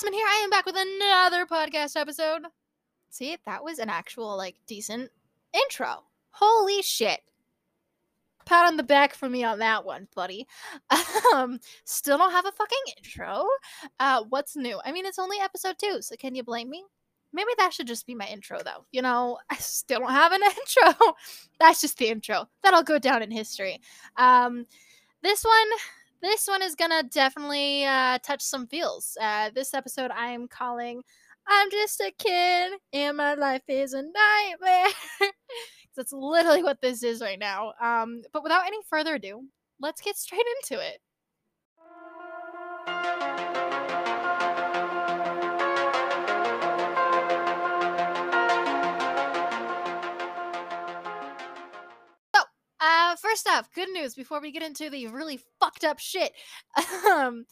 Jasmine here. I am back with another podcast episode. See, that was an actual, like, decent intro. Holy shit. Pat on the back for me on that one, buddy. Um, still don't have a fucking intro. Uh, what's new? I mean, it's only episode two, so can you blame me? Maybe that should just be my intro, though. You know, I still don't have an intro. That's just the intro. That'll go down in history. Um, this one, this one is gonna definitely uh, touch some feels. Uh, this episode I am calling "I'm Just a Kid and My Life Is a Nightmare." That's literally what this is right now. Um, but without any further ado, let's get straight into it. First off, good news before we get into the really fucked up shit. um,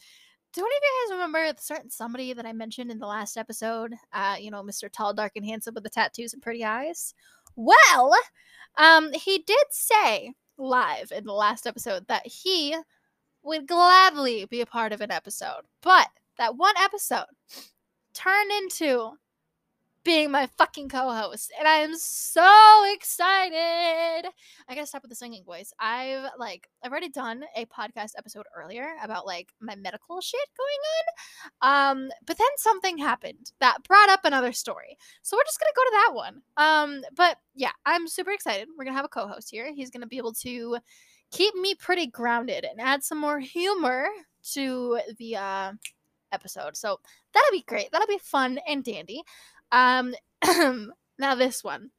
do any of you guys remember a certain somebody that I mentioned in the last episode? Uh, you know, Mr. Tall, Dark, and Handsome with the tattoos and pretty eyes? Well, um, he did say live in the last episode that he would gladly be a part of an episode, but that one episode turned into being my fucking co-host and i am so excited. I gotta stop with the singing voice i've like i've already done a podcast episode earlier about like my medical shit going on um but then something happened that brought up another story so we're just gonna go to that one. Um but yeah i'm super excited. We're gonna have a co-host here. He's gonna be able to keep me pretty grounded and add some more humor to the uh episode so that'll be great. That'll be fun and dandy um, now this one.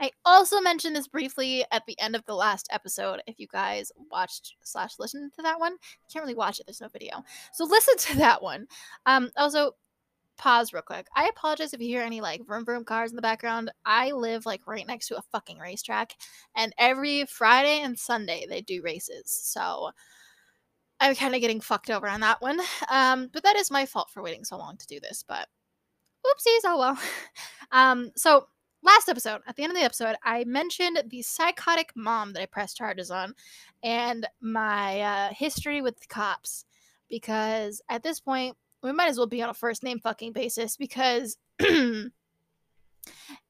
I also mentioned this briefly at the end of the last episode. If you guys watched slash listened to that one, you can't really watch it. There's no video, so listen to that one. Um, also, pause real quick. I apologize if you hear any like vroom vroom cars in the background. I live like right next to a fucking racetrack, and every Friday and Sunday they do races. So I'm kind of getting fucked over on that one. Um, but that is my fault for waiting so long to do this. But Oopsies, oh well. Um, so last episode, at the end of the episode, I mentioned the psychotic mom that I pressed charges on and my uh, history with the cops. Because at this point, we might as well be on a first name fucking basis because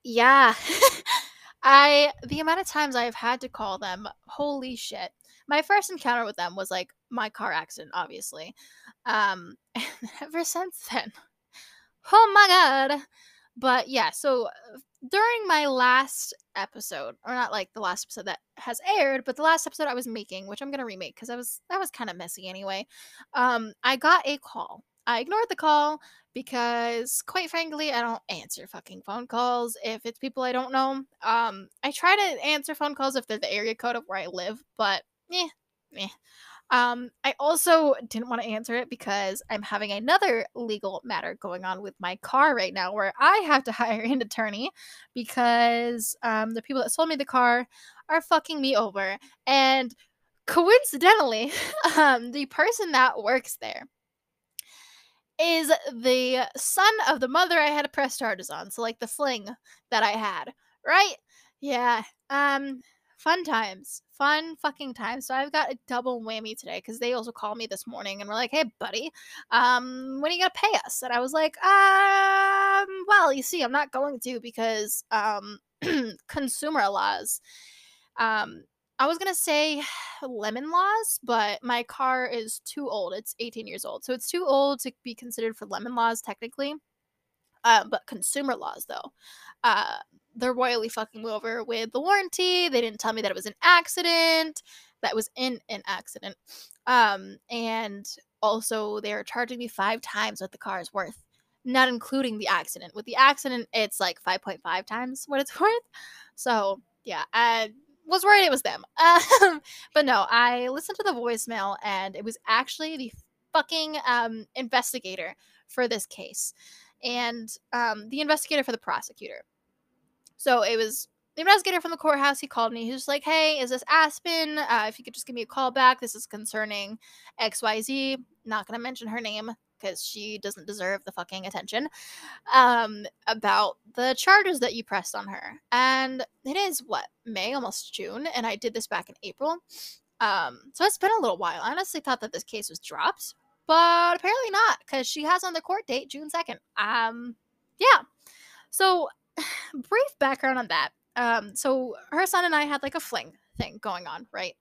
yeah. I the amount of times I've had to call them, holy shit. My first encounter with them was like my car accident, obviously. Um ever since then, Oh my god. But yeah, so during my last episode, or not like the last episode that has aired, but the last episode I was making, which I'm gonna remake because I was that was kind of messy anyway. Um, I got a call. I ignored the call because quite frankly, I don't answer fucking phone calls if it's people I don't know. Um, I try to answer phone calls if they're the area code of where I live, but eh, eh. Um, I also didn't want to answer it because I'm having another legal matter going on with my car right now where I have to hire an attorney because um, the people that sold me the car are fucking me over. And coincidentally, um, the person that works there is the son of the mother I had to press charges on. So, like the fling that I had, right? Yeah. Um, fun times fun fucking times so i've got a double whammy today because they also called me this morning and were like hey buddy um when are you gonna pay us and i was like um well you see i'm not going to because um consumer laws um I was gonna say lemon laws, but my car is too old. It's 18 years old, so it's too old to be considered for lemon laws technically. Uh, but consumer laws, though, uh, they're royally fucking over with the warranty. They didn't tell me that it was an accident, that was in an accident. Um, and also they're charging me five times what the car is worth, not including the accident. With the accident, it's like 5.5 times what it's worth. So yeah, I was worried it was them. Um, but no, I listened to the voicemail and it was actually the fucking um, investigator for this case and um, the investigator for the prosecutor. So it was the investigator from the courthouse. He called me. He was like, "Hey, is this Aspen? Uh, if you could just give me a call back. This is concerning X Y Z. Not gonna mention her name because she doesn't deserve the fucking attention. Um, about the charges that you pressed on her, and it is what May, almost June, and I did this back in April. Um, so it's been a little while. I honestly thought that this case was dropped, but apparently not because she has on the court date June 2nd. Um, yeah. So, brief background on that. Um, so her son and I had like a fling thing going on, right?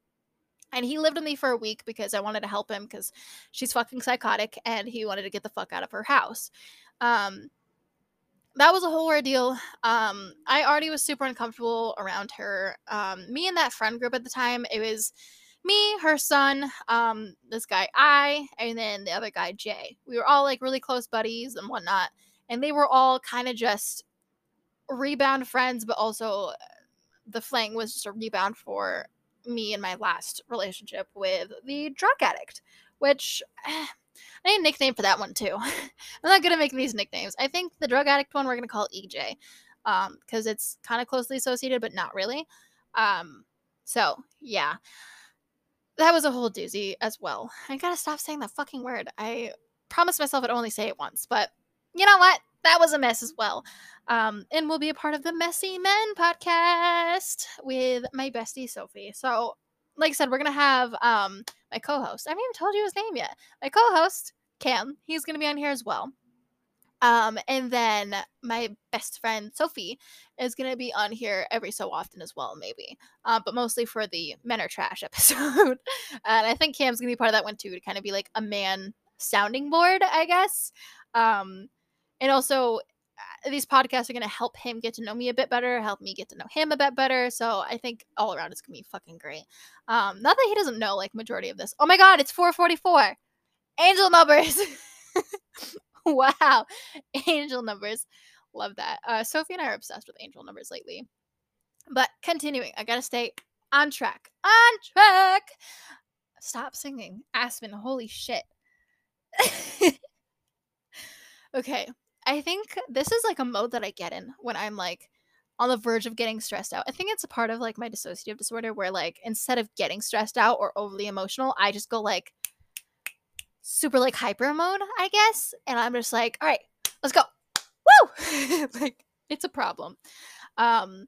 And he lived with me for a week because I wanted to help him because she's fucking psychotic and he wanted to get the fuck out of her house. Um, that was a whole ordeal. Um, I already was super uncomfortable around her. Um, me and that friend group at the time, it was me, her son, um, this guy I, and then the other guy Jay. We were all like really close buddies and whatnot, and they were all kind of just rebound friends, but also uh, the fling was just a rebound for me in my last relationship with the drug addict, which I need a nickname for that one too. I'm not good at making these nicknames. I think the drug addict one we're gonna call EJ, um, because it's kind of closely associated, but not really. Um, so yeah, that was a whole doozy as well. I gotta stop saying that fucking word. I promised myself I'd only say it once, but you know what? That was a mess as well. Um, and we'll be a part of the Messy Men podcast with my bestie Sophie. So, like I said, we're gonna have um my co-host. I haven't even told you his name yet. My co-host Cam. He's gonna be on here as well. Um, and then my best friend Sophie is gonna be on here every so often as well, maybe. Uh, but mostly for the Men Are Trash episode. and I think Cam's gonna be part of that one too, to kind of be like a man sounding board, I guess. Um, and also uh, these podcasts are going to help him get to know me a bit better, help me get to know him a bit better. So I think all around it's going to be fucking great. Um, not that he doesn't know like majority of this. Oh my god, it's 444. Angel numbers. wow. Angel numbers. Love that. Uh, Sophie and I are obsessed with angel numbers lately. But continuing, I gotta stay on track. On track. Stop singing. Aspen, holy shit. okay, I think this is like a mode that I get in when I'm like on the verge of getting stressed out. I think it's a part of like my dissociative disorder where like instead of getting stressed out or overly emotional, I just go like super like hyper mode, I guess. And I'm just like, all right, let's go. Woo! like it's a problem. Um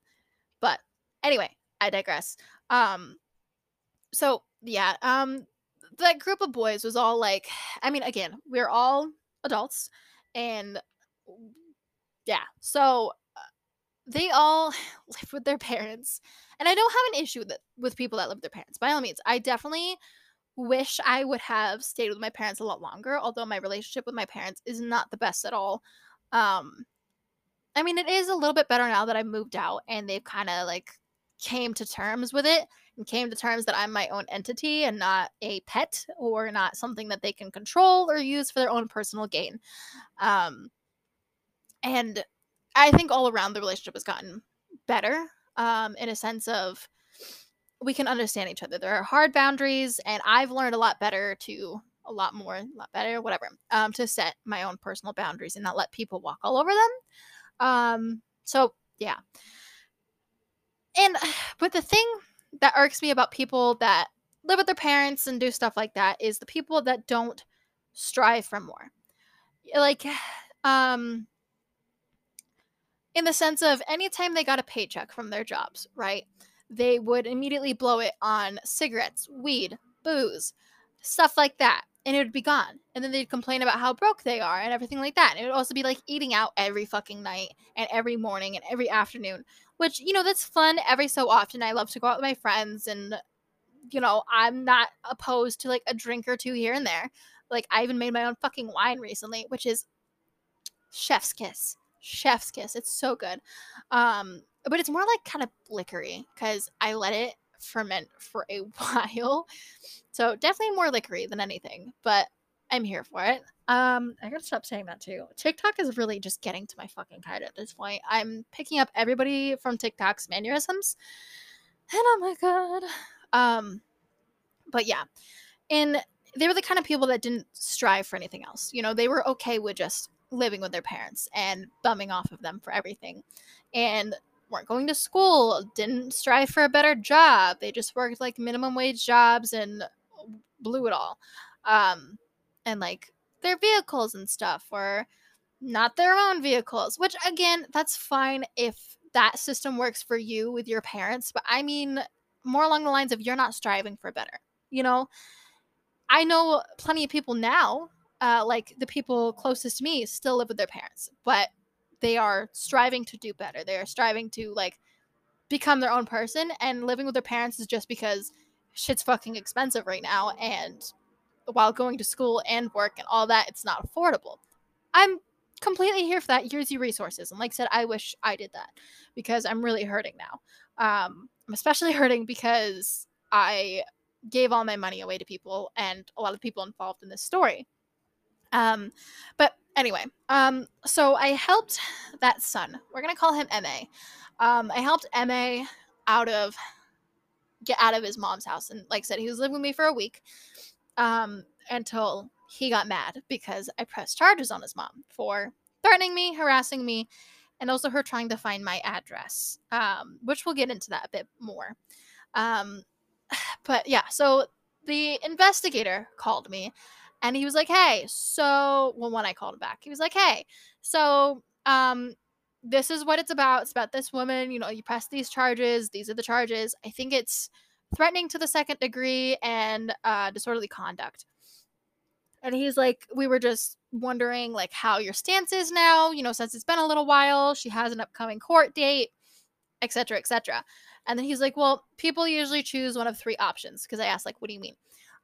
but anyway, I digress. Um so yeah, um that group of boys was all like I mean again, we're all adults and yeah. So uh, they all live with their parents. And I don't have an issue with, with people that live with their parents. By all means, I definitely wish I would have stayed with my parents a lot longer, although my relationship with my parents is not the best at all. Um I mean, it is a little bit better now that I've moved out and they've kind of like came to terms with it and came to terms that I'm my own entity and not a pet or not something that they can control or use for their own personal gain. Um and I think all around the relationship has gotten better um, in a sense of we can understand each other. There are hard boundaries, and I've learned a lot better to a lot more, a lot better, whatever, um, to set my own personal boundaries and not let people walk all over them. Um, so yeah. And but the thing that irks me about people that live with their parents and do stuff like that is the people that don't strive for more. Like, um, in the sense of anytime they got a paycheck from their jobs, right? They would immediately blow it on cigarettes, weed, booze, stuff like that. And it would be gone. And then they'd complain about how broke they are and everything like that. And it would also be like eating out every fucking night and every morning and every afternoon, which, you know, that's fun every so often. I love to go out with my friends and, you know, I'm not opposed to like a drink or two here and there. Like, I even made my own fucking wine recently, which is chef's kiss chef's kiss. It's so good. Um, but it's more like kind of liquory because I let it ferment for a while. So definitely more liquory than anything, but I'm here for it. Um, I gotta stop saying that too. TikTok is really just getting to my fucking head at this point. I'm picking up everybody from TikTok's mannerisms, and oh my god. Um, but yeah, and they were the kind of people that didn't strive for anything else. You know, they were okay with just living with their parents and bumming off of them for everything. And weren't going to school, didn't strive for a better job. They just worked like minimum wage jobs and blew it all. Um, and like their vehicles and stuff were not their own vehicles, which again, that's fine if that system works for you with your parents. But I mean, more along the lines of you're not striving for better. You know, I know plenty of people now, uh, like the people closest to me, still live with their parents, but they are striving to do better. They are striving to like become their own person, and living with their parents is just because shit's fucking expensive right now, and while going to school and work and all that, it's not affordable. I'm completely here for that. Here's your resources. And like I said, I wish I did that because I'm really hurting now. Um, I'm especially hurting because I gave all my money away to people and a lot of people involved in this story. Um, but anyway, um, so I helped that son. We're gonna call him Ma. Um, I helped Ma out of get out of his mom's house, and like I said, he was living with me for a week, um, until he got mad because I pressed charges on his mom for threatening me, harassing me, and also her trying to find my address, um, which we'll get into that a bit more. Um, but yeah, so the investigator called me and he was like, "Hey, so well when I called him back, he was like, "Hey, so um this is what it's about. It's about this woman, you know, you press these charges, these are the charges. I think it's threatening to the second degree and uh disorderly conduct." And he's like, "We were just wondering like how your stance is now, you know, since it's been a little while. She has an upcoming court date, etc., etc." And then he's like, "Well, people usually choose one of three options because I asked like, what do you mean?"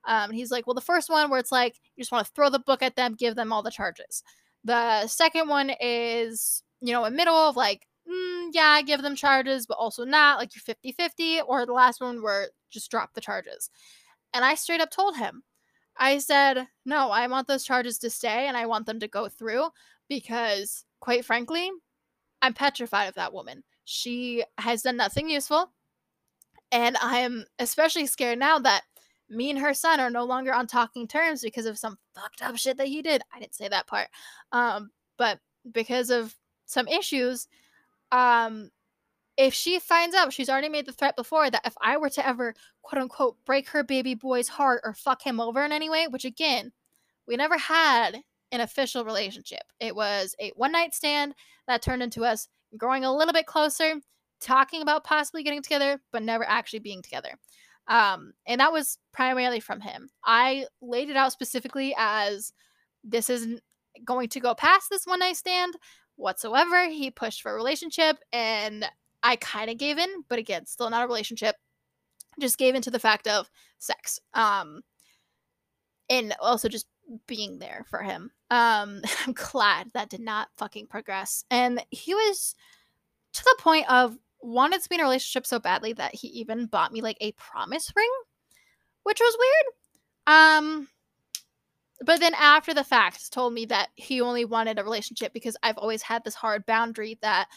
Um, he's like, well, the first one where it's like you just want to throw the book at them, give them all the charges. The second one is, you know, a middle of like, mm, yeah, give them charges, but also not like you're 50 50. Or the last one where just drop the charges. And I straight up told him, I said, no, I want those charges to stay and I want them to go through because, quite frankly, I'm petrified of that woman. She has done nothing useful. And I am especially scared now that me and her son are no longer on talking terms because of some fucked up shit that he did. I didn't say that part. Um, but because of some issues, um, if she finds out, she's already made the threat before that if I were to ever quote unquote break her baby boy's heart or fuck him over in any way, which again, we never had an official relationship. It was a one night stand that turned into us growing a little bit closer, talking about possibly getting together, but never actually being together. Um, and that was primarily from him. I laid it out specifically as this isn't going to go past this one night stand whatsoever. He pushed for a relationship and I kind of gave in, but again, still not a relationship. Just gave in to the fact of sex. Um, and also just being there for him. Um, I'm glad that did not fucking progress. And he was to the point of wanted to be in a relationship so badly that he even bought me like a promise ring, which was weird. Um but then after the fact told me that he only wanted a relationship because I've always had this hard boundary that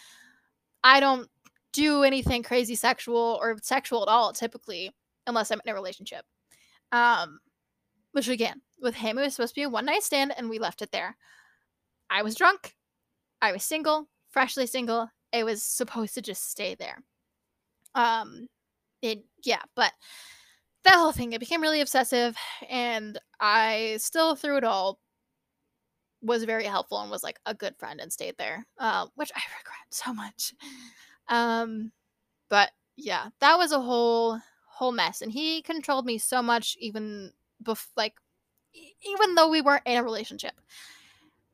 I don't do anything crazy sexual or sexual at all typically unless I'm in a relationship. Um which again, with him it was supposed to be a one night stand and we left it there. I was drunk. I was single, freshly single, it was supposed to just stay there. Um, it yeah, but that whole thing it became really obsessive, and I still through it all was very helpful and was like a good friend and stayed there, uh, which I regret so much. Um, but yeah, that was a whole whole mess, and he controlled me so much, even bef- like even though we weren't in a relationship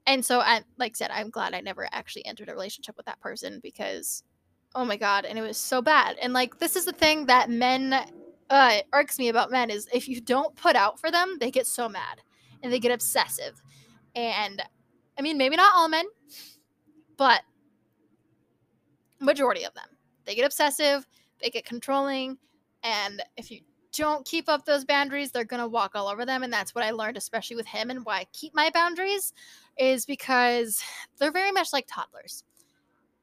and so I like I said, I'm glad I never actually entered a relationship with that person because oh my god, and it was so bad. And like this is the thing that men uh irks me about men is if you don't put out for them, they get so mad and they get obsessive. And I mean, maybe not all men, but majority of them. They get obsessive, they get controlling, and if you don't keep up those boundaries, they're going to walk all over them. And that's what I learned, especially with him, and why I keep my boundaries is because they're very much like toddlers.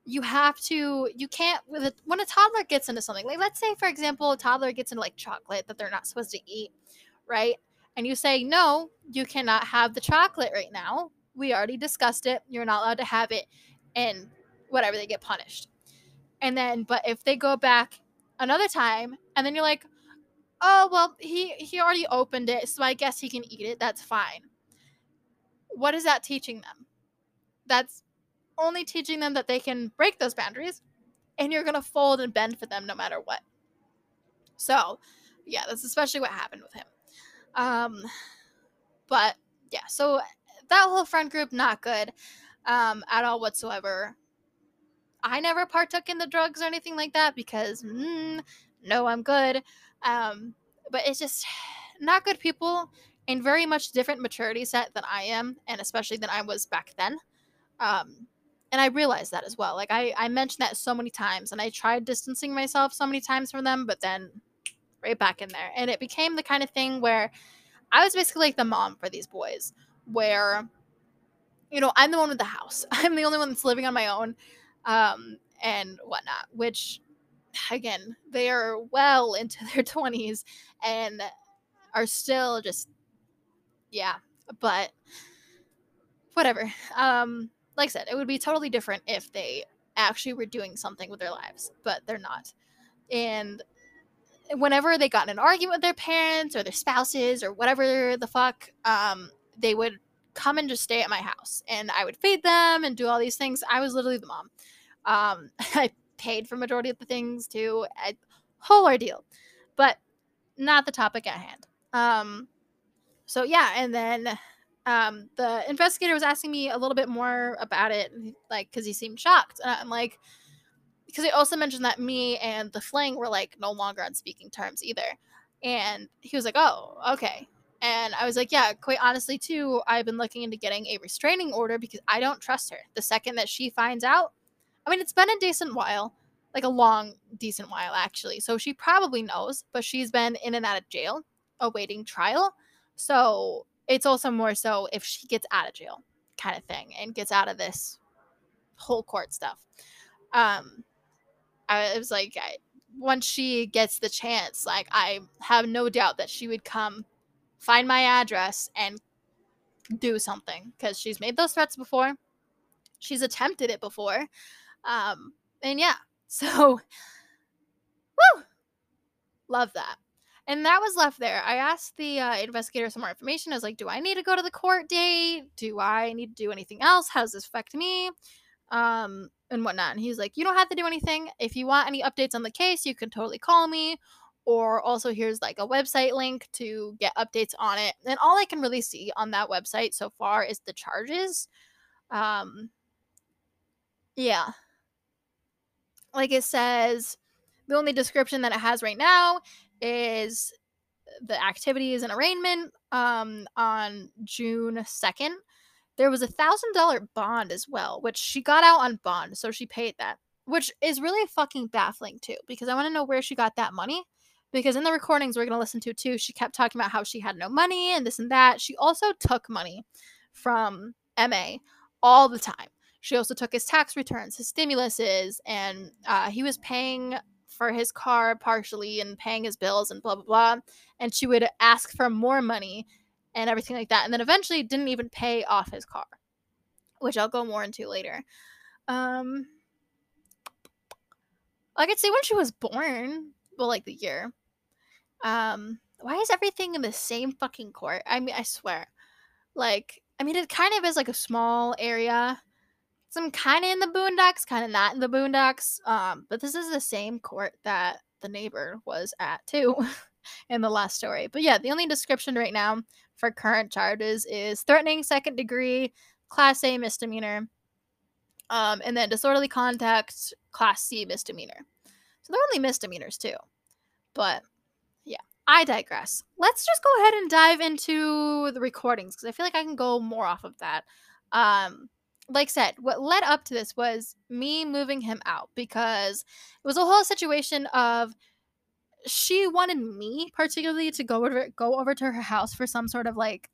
You have to, you can't, a, when a toddler gets into something, like let's say, for example, a toddler gets into like chocolate that they're not supposed to eat, right? And you say, no, you cannot have the chocolate right now. We already discussed it. You're not allowed to have it. And whatever, they get punished. And then, but if they go back another time, and then you're like, oh well he he already opened it so i guess he can eat it that's fine what is that teaching them that's only teaching them that they can break those boundaries and you're going to fold and bend for them no matter what so yeah that's especially what happened with him um but yeah, so that whole friend group not good um, at all whatsoever. I never partook in the drugs or anything like that because mm, no, I'm good. Um, but it's just not good people in very much different maturity set than I am, and especially than I was back then. Um, and I realized that as well. Like I, I mentioned that so many times, and I tried distancing myself so many times from them, but then right back in there, and it became the kind of thing where I was basically like the mom for these boys, where you know I'm the one with the house. I'm the only one that's living on my own, um, and whatnot. Which, again, they are well into their twenties and are still just yeah, but whatever. Um, like I said, it would be totally different if they actually were doing something with their lives, but they're not. And whenever they got in an argument with their parents or their spouses or whatever the fuck, um, they would come and just stay at my house and I would feed them and do all these things. I was literally the mom. Um, I paid for majority of the things too. A whole ordeal, but not the topic at hand. Um, so yeah, and then um, the investigator was asking me a little bit more about it, like because he seemed shocked, and I'm like, because he also mentioned that me and the fling were like no longer on speaking terms either, and he was like, oh, okay. And I was like, yeah, quite honestly, too, I've been looking into getting a restraining order because I don't trust her. The second that she finds out, I mean, it's been a decent while, like a long, decent while, actually. So she probably knows, but she's been in and out of jail awaiting trial. So it's also more so if she gets out of jail kind of thing and gets out of this whole court stuff. Um, I was like, I, once she gets the chance, like I have no doubt that she would come find my address and do something because she's made those threats before. She's attempted it before. Um, and yeah, so woo, love that. And that was left there. I asked the uh, investigator some more information. I was like, do I need to go to the court date? Do I need to do anything else? How does this affect me? Um, and whatnot. And he's like, you don't have to do anything. If you want any updates on the case, you can totally call me. Or also, here's like a website link to get updates on it. And all I can really see on that website so far is the charges. Um, yeah. Like it says, the only description that it has right now is the activity is an arraignment um, on June 2nd. There was a thousand dollar bond as well, which she got out on bond, so she paid that, which is really fucking baffling too, because I want to know where she got that money. Because in the recordings we're going to listen to too, she kept talking about how she had no money and this and that. She also took money from MA all the time. She also took his tax returns, his stimuluses, and uh, he was paying for his car partially and paying his bills and blah blah blah and she would ask for more money and everything like that and then eventually didn't even pay off his car which i'll go more into later. Um i could say when she was born well like the year um why is everything in the same fucking court? I mean i swear. Like i mean it kind of is like a small area I'm kind of in the boondocks, kind of not in the boondocks. Um, but this is the same court that the neighbor was at too in the last story. But yeah, the only description right now for current charges is threatening second degree, class A misdemeanor, um, and then disorderly contact, class C misdemeanor. So they're only misdemeanors too. But yeah, I digress. Let's just go ahead and dive into the recordings because I feel like I can go more off of that. Um, like said, what led up to this was me moving him out because it was a whole situation of she wanted me particularly to go over go over to her house for some sort of like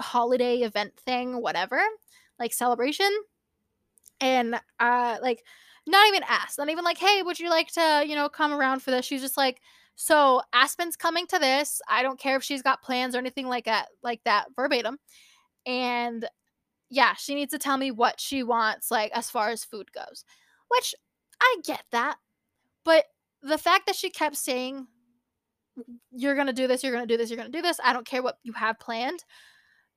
holiday event thing, whatever, like celebration. And uh like not even asked, not even like, hey, would you like to, you know, come around for this? She's just like, so Aspen's coming to this. I don't care if she's got plans or anything like that, like that verbatim. And yeah, she needs to tell me what she wants, like as far as food goes. Which I get that. But the fact that she kept saying, You're gonna do this, you're gonna do this, you're gonna do this, I don't care what you have planned,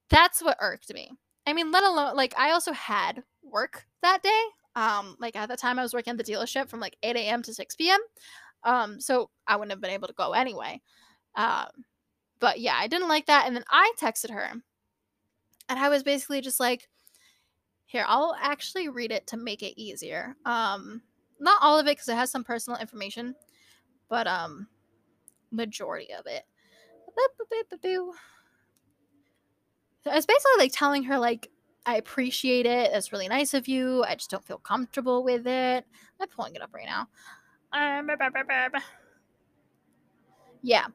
that's what irked me. I mean, let alone like I also had work that day. Um, like at the time I was working at the dealership from like 8 a.m. to 6 p.m. Um, so I wouldn't have been able to go anyway. Um, but yeah, I didn't like that. And then I texted her And I was basically just like, here, I'll actually read it to make it easier. Um, not all of it because it has some personal information, but um, majority of it. So I was basically like telling her like I appreciate it. It's really nice of you. I just don't feel comfortable with it. I'm pulling it up right now. Um, yeah.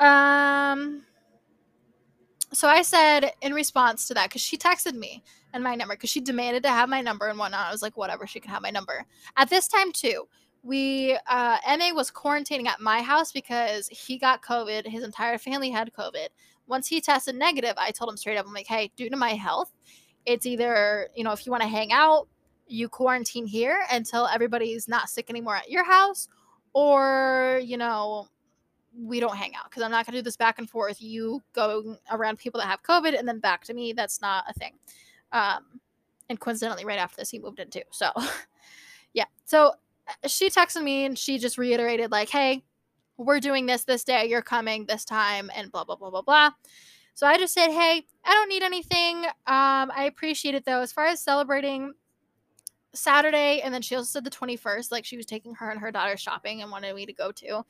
Um. So I said in response to that because she texted me and my number because she demanded to have my number and whatnot. I was like, whatever, she can have my number. At this time too, we uh, Ma was quarantining at my house because he got COVID. His entire family had COVID. Once he tested negative, I told him straight up, I'm like, hey, due to my health, it's either you know if you want to hang out, you quarantine here until everybody's not sick anymore at your house, or you know we don't hang out because I'm not going to do this back and forth. You go around people that have COVID and then back to me. That's not a thing. Um, and coincidentally, right after this, he moved in too. So, yeah. So uh, she texted me and she just reiterated, like, hey, we're doing this this day. You're coming this time and blah, blah, blah, blah, blah. So I just said, hey, I don't need anything. Um, I appreciate it though. As far as celebrating Saturday, and then she also said the 21st, like she was taking her and her daughter shopping and wanted me to go to.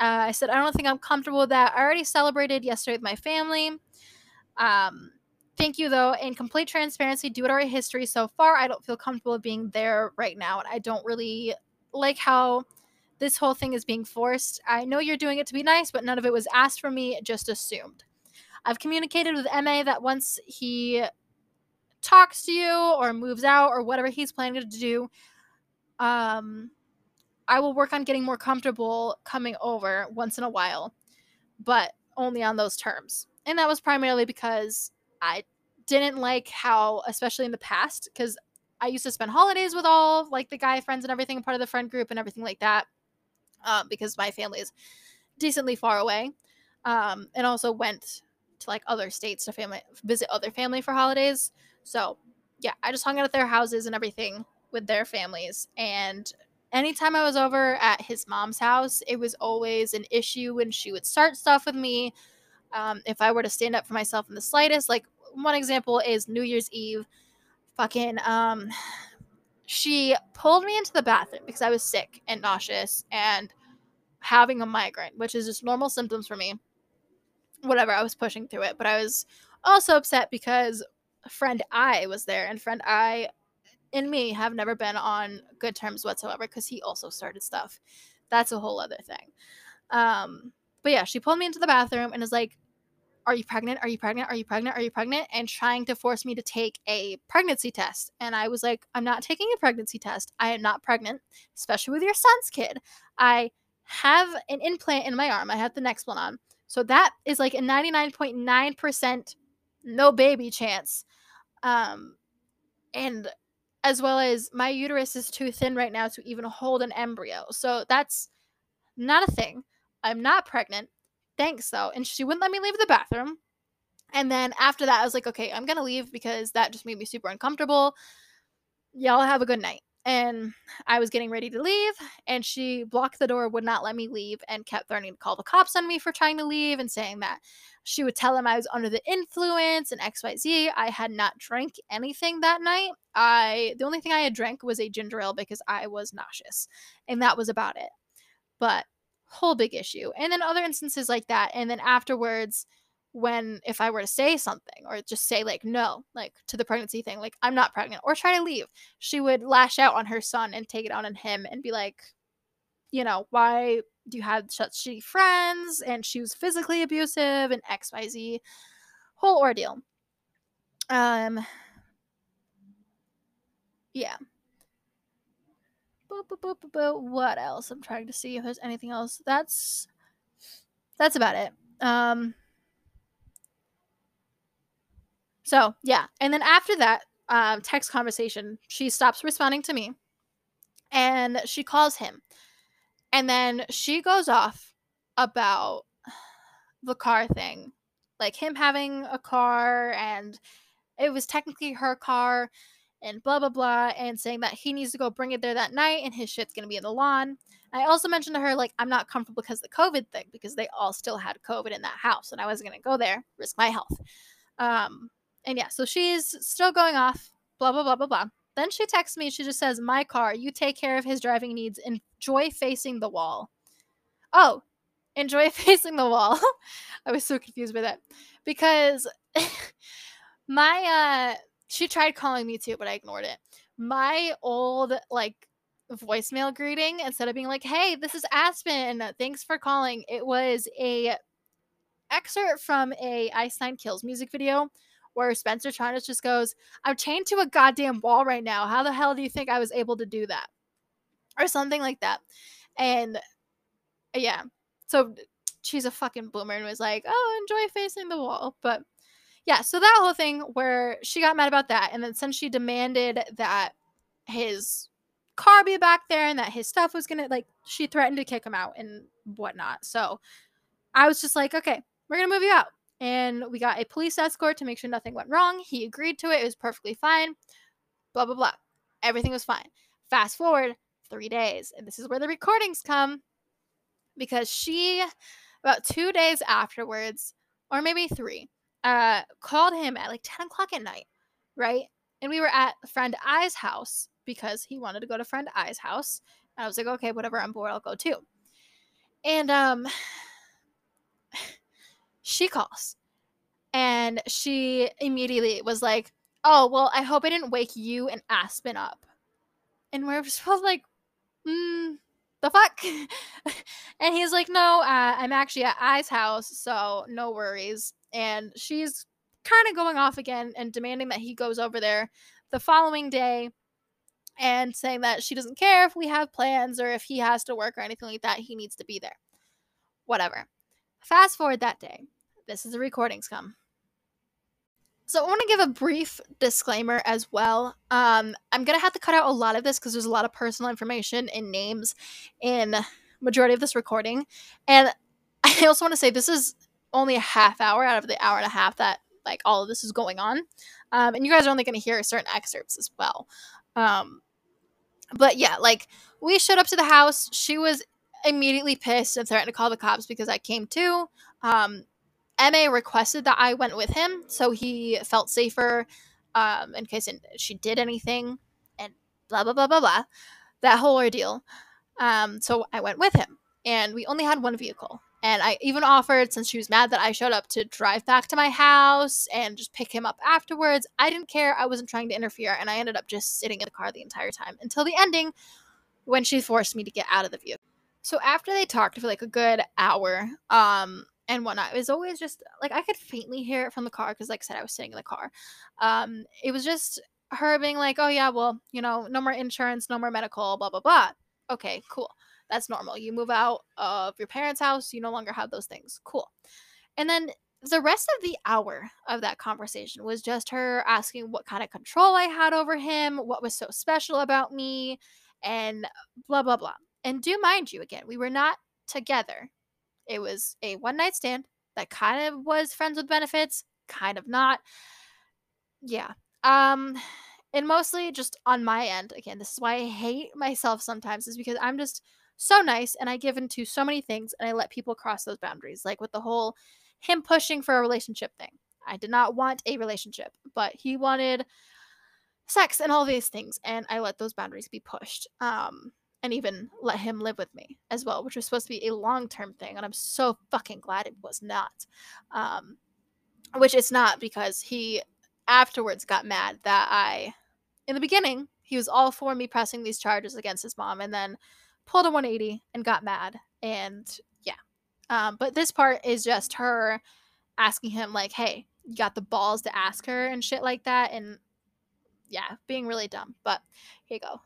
Uh, I said, I don't think I'm comfortable with that. I already celebrated yesterday with my family. Um, thank you, though. In complete transparency, due to our history so far, I don't feel comfortable being there right now. And I don't really like how this whole thing is being forced. I know you're doing it to be nice, but none of it was asked from me, just assumed. I've communicated with MA that once he talks to you or moves out or whatever he's planning to do, um, I will work on getting more comfortable coming over once in a while, but only on those terms. And that was primarily because I didn't like how, especially in the past, because I used to spend holidays with all like the guy friends and everything, part of the friend group and everything like that, um, because my family is decently far away, um, and also went to like other states to family visit other family for holidays. So yeah, I just hung out at their houses and everything with their families, and anytime I was over at his mom's house, it was always an issue when she would start stuff with me. Um, if I were to stand up for myself in the slightest, like one example is New Year's Eve, fucking, um, she pulled me into the bathroom because I was sick and nauseous and having a migraine, which is just normal symptoms for me. Whatever, I was pushing through it, but I was also upset because friend I was there, and friend I and me have never been on good terms whatsoever because he also started stuff. That's a whole other thing. Um, but yeah, she pulled me into the bathroom and is like, Are you pregnant? Are you pregnant? Are you pregnant? Are you pregnant? And trying to force me to take a pregnancy test. And I was like, I'm not taking a pregnancy test. I am not pregnant, especially with your son's kid. I have an implant in my arm. I have the Nexplanon. So that is like a 99.9% no baby chance. Um, and as well as my uterus is too thin right now to even hold an embryo. So that's not a thing. I'm not pregnant. Thanks though. And she wouldn't let me leave the bathroom. And then after that, I was like, okay, I'm gonna leave because that just made me super uncomfortable. Y'all have a good night and I was getting ready to leave, and she blocked the door, would not let me leave, and kept threatening to call the cops on me for trying to leave and saying that she would tell him I was under the influence and XYZ. I had not drank anything that night. I the only thing I had drank was a ginger ale because I was nauseous, and that was about it. But whole big issue. And then other instances like that, and then afterwards when if I were to say something or just say like no, like to the pregnancy thing, like I'm not pregnant or try to leave, she would lash out on her son and take it out on him and be like, you know, why do you have such shitty friends? And she was physically abusive and XYZ. Whole ordeal. Um yeah. What else? I'm trying to see if there's anything else. That's that's about it. Um so yeah, and then after that um, text conversation, she stops responding to me, and she calls him, and then she goes off about the car thing, like him having a car, and it was technically her car, and blah blah blah, and saying that he needs to go bring it there that night, and his shit's gonna be in the lawn. I also mentioned to her like I'm not comfortable because the COVID thing because they all still had COVID in that house, and I wasn't gonna go there, risk my health. Um, and yeah, so she's still going off, blah, blah, blah, blah, blah. Then she texts me, she just says, My car, you take care of his driving needs. Enjoy facing the wall. Oh, enjoy facing the wall. I was so confused by that. Because my uh she tried calling me too, but I ignored it. My old like voicemail greeting instead of being like, "Hey, this is Aspen. Thanks for calling." It was a excerpt from a Nine Kills music video where Spencer Charnas just goes, I'm chained to a goddamn wall right now. How the hell do you think I was able to do that? Or something like that. And uh, yeah, so she's a fucking boomer and was like, oh, enjoy facing the wall. But yeah, so that whole thing where she got mad about that. And then since she demanded that his car be back there and that his stuff was gonna, like, she threatened to kick him out and whatnot. So I was just like, okay, we're gonna move you out and we got a police escort to make sure nothing went wrong. He agreed to it. It was perfectly fine. Blah, blah, blah. Everything was fine. Fast forward three days, and this is where the recordings come because she, about two days afterwards, or maybe three, uh, called him at like 10 o'clock at night, right? And we were at friend I's house because he wanted to go to friend I's house. And I was like, okay, whatever, I'm bored, I'll go too. And um she calls and she immediately was like, Oh, well, I hope I didn't wake you and Aspen up. And we're just like, mm, the fuck? and he's like, No, uh, I'm actually at I's house, so no worries. And she's kind of going off again and demanding that he goes over there the following day and saying that she doesn't care if we have plans or if he has to work or anything like that. He needs to be there. Whatever. Fast forward that day. This is the recordings come. So I want to give a brief disclaimer as well. Um, I'm gonna have to cut out a lot of this because there's a lot of personal information and names in majority of this recording, and I also want to say this is only a half hour out of the hour and a half that like all of this is going on, um, and you guys are only gonna hear certain excerpts as well. Um, but yeah, like we showed up to the house. She was immediately pissed and threatened to call the cops because I came too. Um, Ma requested that I went with him, so he felt safer um, in case she did anything, and blah blah blah blah blah. That whole ordeal. Um, so I went with him, and we only had one vehicle. And I even offered, since she was mad that I showed up, to drive back to my house and just pick him up afterwards. I didn't care. I wasn't trying to interfere, and I ended up just sitting in the car the entire time until the ending, when she forced me to get out of the vehicle. So after they talked for like a good hour, um, and whatnot. It was always just like I could faintly hear it from the car because, like I said, I was sitting in the car. Um, it was just her being like, "Oh yeah, well, you know, no more insurance, no more medical, blah blah blah." Okay, cool. That's normal. You move out of your parents' house, you no longer have those things. Cool. And then the rest of the hour of that conversation was just her asking what kind of control I had over him, what was so special about me, and blah blah blah. And do mind you, again, we were not together it was a one night stand that kind of was friends with benefits, kind of not. Yeah. Um and mostly just on my end. Again, this is why I hate myself sometimes is because I'm just so nice and I give into so many things and I let people cross those boundaries. Like with the whole him pushing for a relationship thing. I did not want a relationship, but he wanted sex and all these things and I let those boundaries be pushed. Um and even let him live with me as well, which was supposed to be a long term thing. And I'm so fucking glad it was not. Um, which it's not because he afterwards got mad that I, in the beginning, he was all for me pressing these charges against his mom and then pulled a 180 and got mad. And yeah. Um, but this part is just her asking him, like, hey, you got the balls to ask her and shit like that. And yeah, being really dumb. But here you go.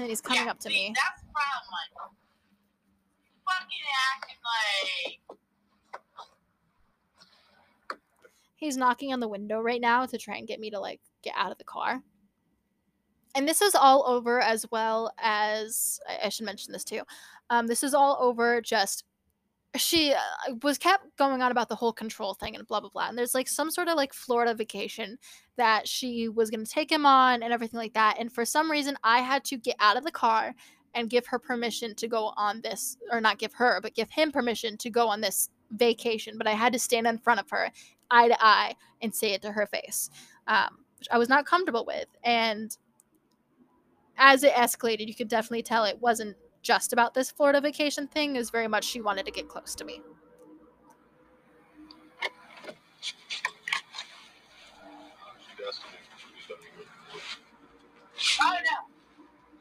And he's coming yeah, up to see, me. That's the problem. Like, fucking acting like. He's knocking on the window right now to try and get me to like get out of the car. And this is all over as well as I, I should mention this too. Um, this is all over just she uh, was kept going on about the whole control thing and blah blah blah and there's like some sort of like florida vacation that she was going to take him on and everything like that and for some reason i had to get out of the car and give her permission to go on this, or not give her, but give him permission to go on this vacation. But I had to stand in front of her, eye to eye, and say it to her face, um, which I was not comfortable with. And as it escalated, you could definitely tell it wasn't just about this Florida vacation thing. It was very much she wanted to get close to me. Oh no.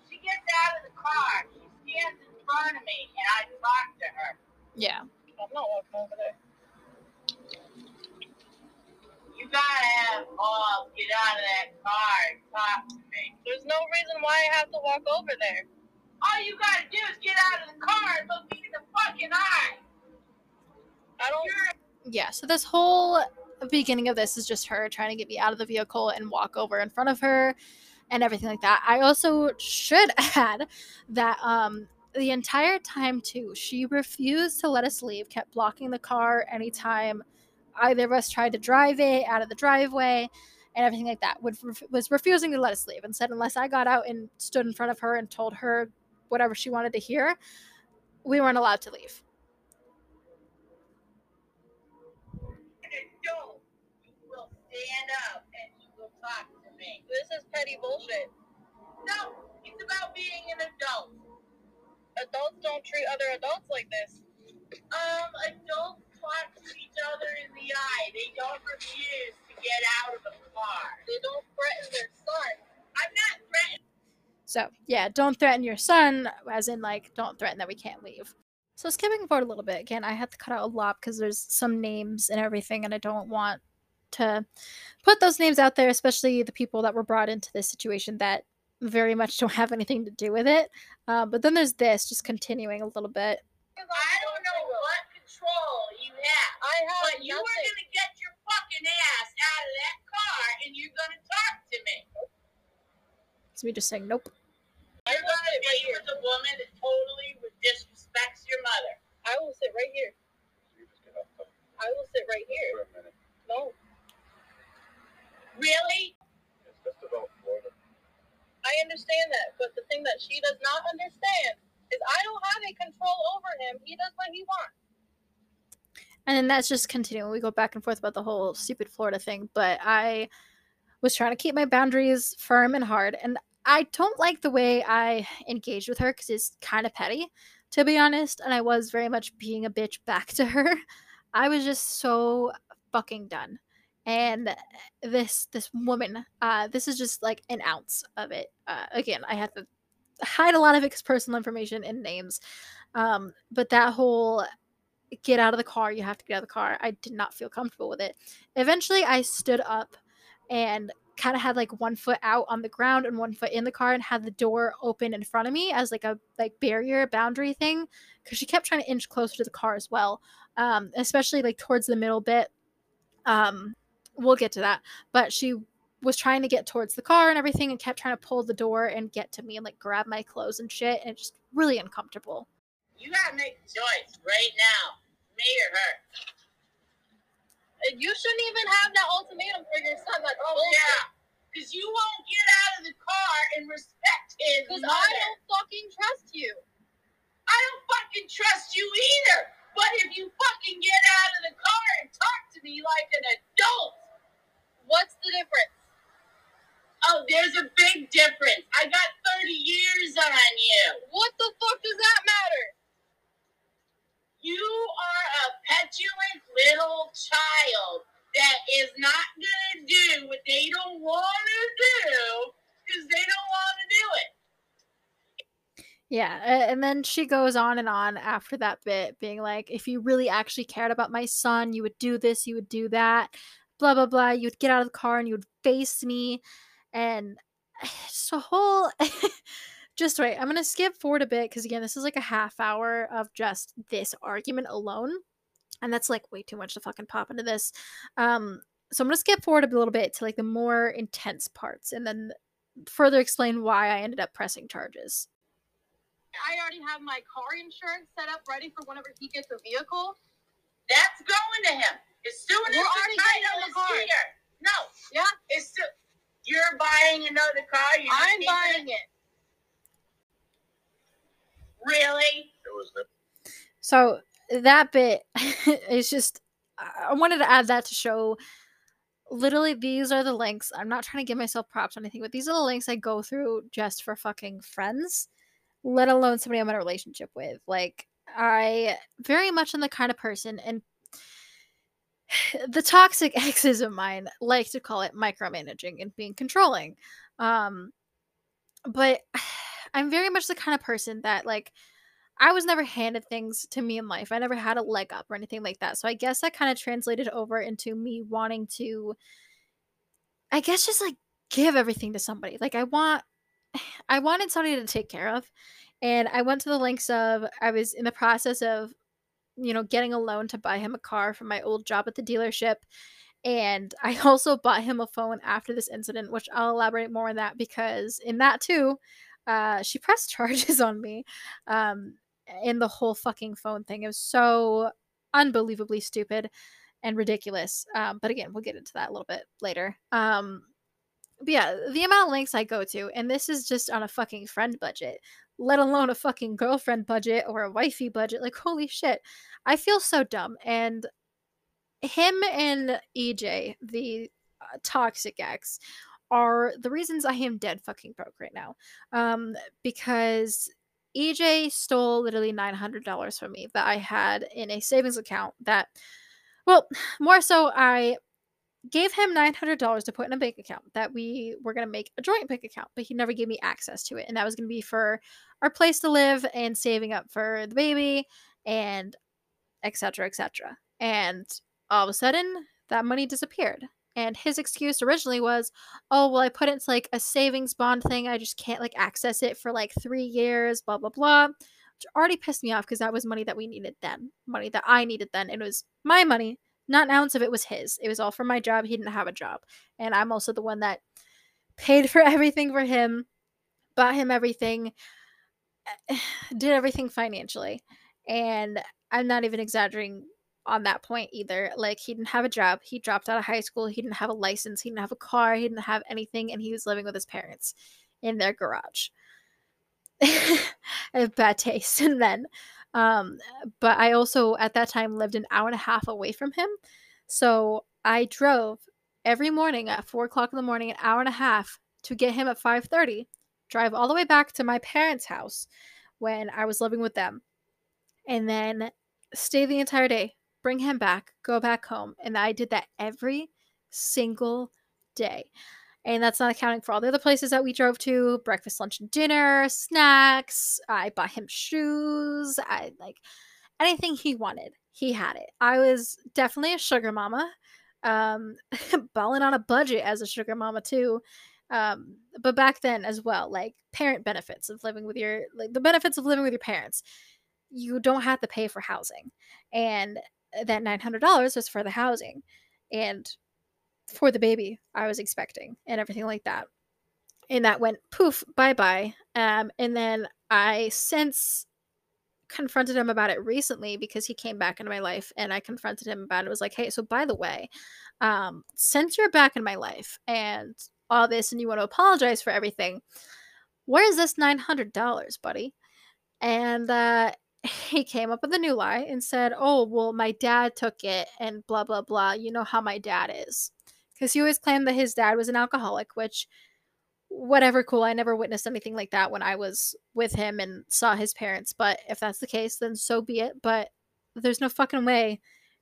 She gets out of the car. She stands in front of me and I talk to her. Yeah. I'm not walking over there. You gotta have balls. Get out of that car and talk to me. There's no reason why I have to walk over there. All you gotta do is get out of the car and look me in the fucking eye. I don't. You're Yeah. So this whole beginning of this is just her trying to get me out of the vehicle and walk over in front of her and everything like that. I also should add that um the entire time too, she refused to let us leave, kept blocking the car anytime either of us tried to drive it out of the driveway and everything like that. Would was refusing to let us leave and said unless I got out and stood in front of her and told her whatever she wanted to hear, we weren't allowed to leave. This is petty bullshit. No, it's about being an adult. Adults don't treat other adults like this. Um, adults talk to each other in the eye. They don't refuse to get out of the car. They don't threaten their son. I'm not threatening. So, yeah, don't threaten your son, as in, like, don't threaten that we can't leave. So, skipping forward a little bit, again, I had to cut out a lot because there's some names and everything, and I don't want to put those names out there, especially the people that were brought into this situation that very much don't have anything to do with it. Uh, but then there's this, just continuing a little bit. I don't know what control you have, I have but you are gonna get your fucking ass out of that car and you're gonna talk to me. It's me just saying, nope. You're gonna be with a woman that totally disrespects your mother. I will sit right here. I will sit right here. No, Really? I understand that, but the thing that she does not understand is I don't have a control over him. He does what he wants. And then that's just continuing. We go back and forth about the whole stupid Florida thing, but I was trying to keep my boundaries firm and hard. And I don't like the way I engaged with her because it's kind of petty, to be honest. And I was very much being a bitch back to her. I was just so fucking done. And this this woman, uh, this is just like an ounce of it. Uh, again, I had to hide a lot of ex- personal information and names, um, but that whole get out of the car. You have to get out of the car. I did not feel comfortable with it. Eventually, I stood up and kind of had like one foot out on the ground and one foot in the car and had the door open in front of me as like a like barrier boundary thing because she kept trying to inch closer to the car as well um especially like towards the middle bit um we'll get to that but she was trying to get towards the car and everything and kept trying to pull the door and get to me and like grab my clothes and shit and it's just really uncomfortable You gotta make a choice right now. Me or her. You shouldn't even have that ultimatum for your son. That's Oh bullshit. yeah. Cause you won't get out of the car and respect his Because. I don't fucking trust you. I don't fucking trust you either. But if you fucking get out of the car and talk to me like an adult, What's the difference? oh, there's a big difference. I got 30 years on you. What the fuck does that matter? You are a petulant little child that is not gonna do what they don't want to do because they don't want to do it. Yeah, and then she goes on and on after that bit, being like, if you really actually cared about my son, you would do this, you would do that, blah, blah, blah. You would get out of the car and you would face me. And just a whole. just wait, I'm going to skip forward a bit because, again, this is like a half hour of just this argument alone. And that's like way too much to fucking pop into this. Um, so I'm going to skip forward a little bit to like the more intense parts and then further explain why I ended up pressing charges. I already have my car insurance set up ready for whenever he gets a vehicle. That's going to him. As soon as We're the already getting title in the is car. here. No. Yeah. It's still, you're buying another car. You're I'm buying it. it. So that bit is just I I wanted to add that to show literally these are the links. I'm not trying to give myself props or anything, but these are the links I go through just for fucking friends, let alone somebody I'm in a relationship with. Like I very much am the kind of person and the toxic exes of mine like to call it micromanaging and being controlling. Um but I'm very much the kind of person that like I was never handed things to me in life. I never had a leg up or anything like that. So I guess that kind of translated over into me wanting to I guess just like give everything to somebody. Like I want I wanted somebody to take care of. And I went to the links of I was in the process of you know getting a loan to buy him a car from my old job at the dealership and I also bought him a phone after this incident, which I'll elaborate more on that because in that too, uh, she pressed charges on me um, in the whole fucking phone thing. It was so unbelievably stupid and ridiculous. Um, but again, we'll get into that a little bit later. Um, but yeah, the amount of links I go to, and this is just on a fucking friend budget, let alone a fucking girlfriend budget or a wifey budget. Like, holy shit. I feel so dumb. And him and EJ, the uh, toxic ex, are the reasons I am dead fucking broke right now. Um, because EJ stole literally $900 from me that I had in a savings account that, well, more so, I gave him $900 to put in a bank account that we were going to make a joint bank account, but he never gave me access to it. And that was going to be for our place to live and saving up for the baby and etc. etc. And all of a sudden, that money disappeared. And his excuse originally was, oh, well, I put into like a savings bond thing. I just can't like access it for like three years, blah, blah, blah. Which already pissed me off because that was money that we needed then, money that I needed then. It was my money. Not an ounce of it was his. It was all for my job. He didn't have a job. And I'm also the one that paid for everything for him, bought him everything, eh, did everything financially. And I'm not even exaggerating on that point either. Like he didn't have a job. He dropped out of high school. He didn't have a license. He didn't have a car. He didn't have anything, and he was living with his parents in their garage. Bad taste. And then, um, but I also at that time lived an hour and a half away from him, so I drove every morning at four o'clock in the morning, an hour and a half to get him at five thirty. Drive all the way back to my parents' house when I was living with them, and then stay the entire day bring him back, go back home. And I did that every single day. And that's not accounting for all the other places that we drove to breakfast, lunch, and dinner, snacks. I bought him shoes. I like anything he wanted, he had it. I was definitely a sugar mama, um, balling on a budget as a sugar mama, too. Um, but back then as well, like parent benefits of living with your, like the benefits of living with your parents you don't have to pay for housing. And that $900 was for the housing and for the baby I was expecting and everything like that. And that went poof, bye bye. Um, and then I since confronted him about it recently because he came back into my life and I confronted him about it. was like, hey, so by the way, um, since you're back in my life and all this and you want to apologize for everything, where's this $900, buddy? And uh, he came up with a new lie and said, Oh, well, my dad took it and blah, blah, blah. You know how my dad is. Because he always claimed that his dad was an alcoholic, which, whatever, cool. I never witnessed anything like that when I was with him and saw his parents. But if that's the case, then so be it. But there's no fucking way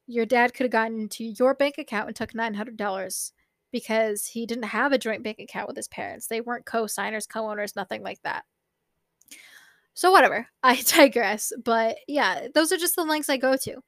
your dad could have gotten into your bank account and took $900 because he didn't have a joint bank account with his parents. They weren't co signers, co owners, nothing like that. So whatever. I digress. But yeah, those are just the lengths I go to.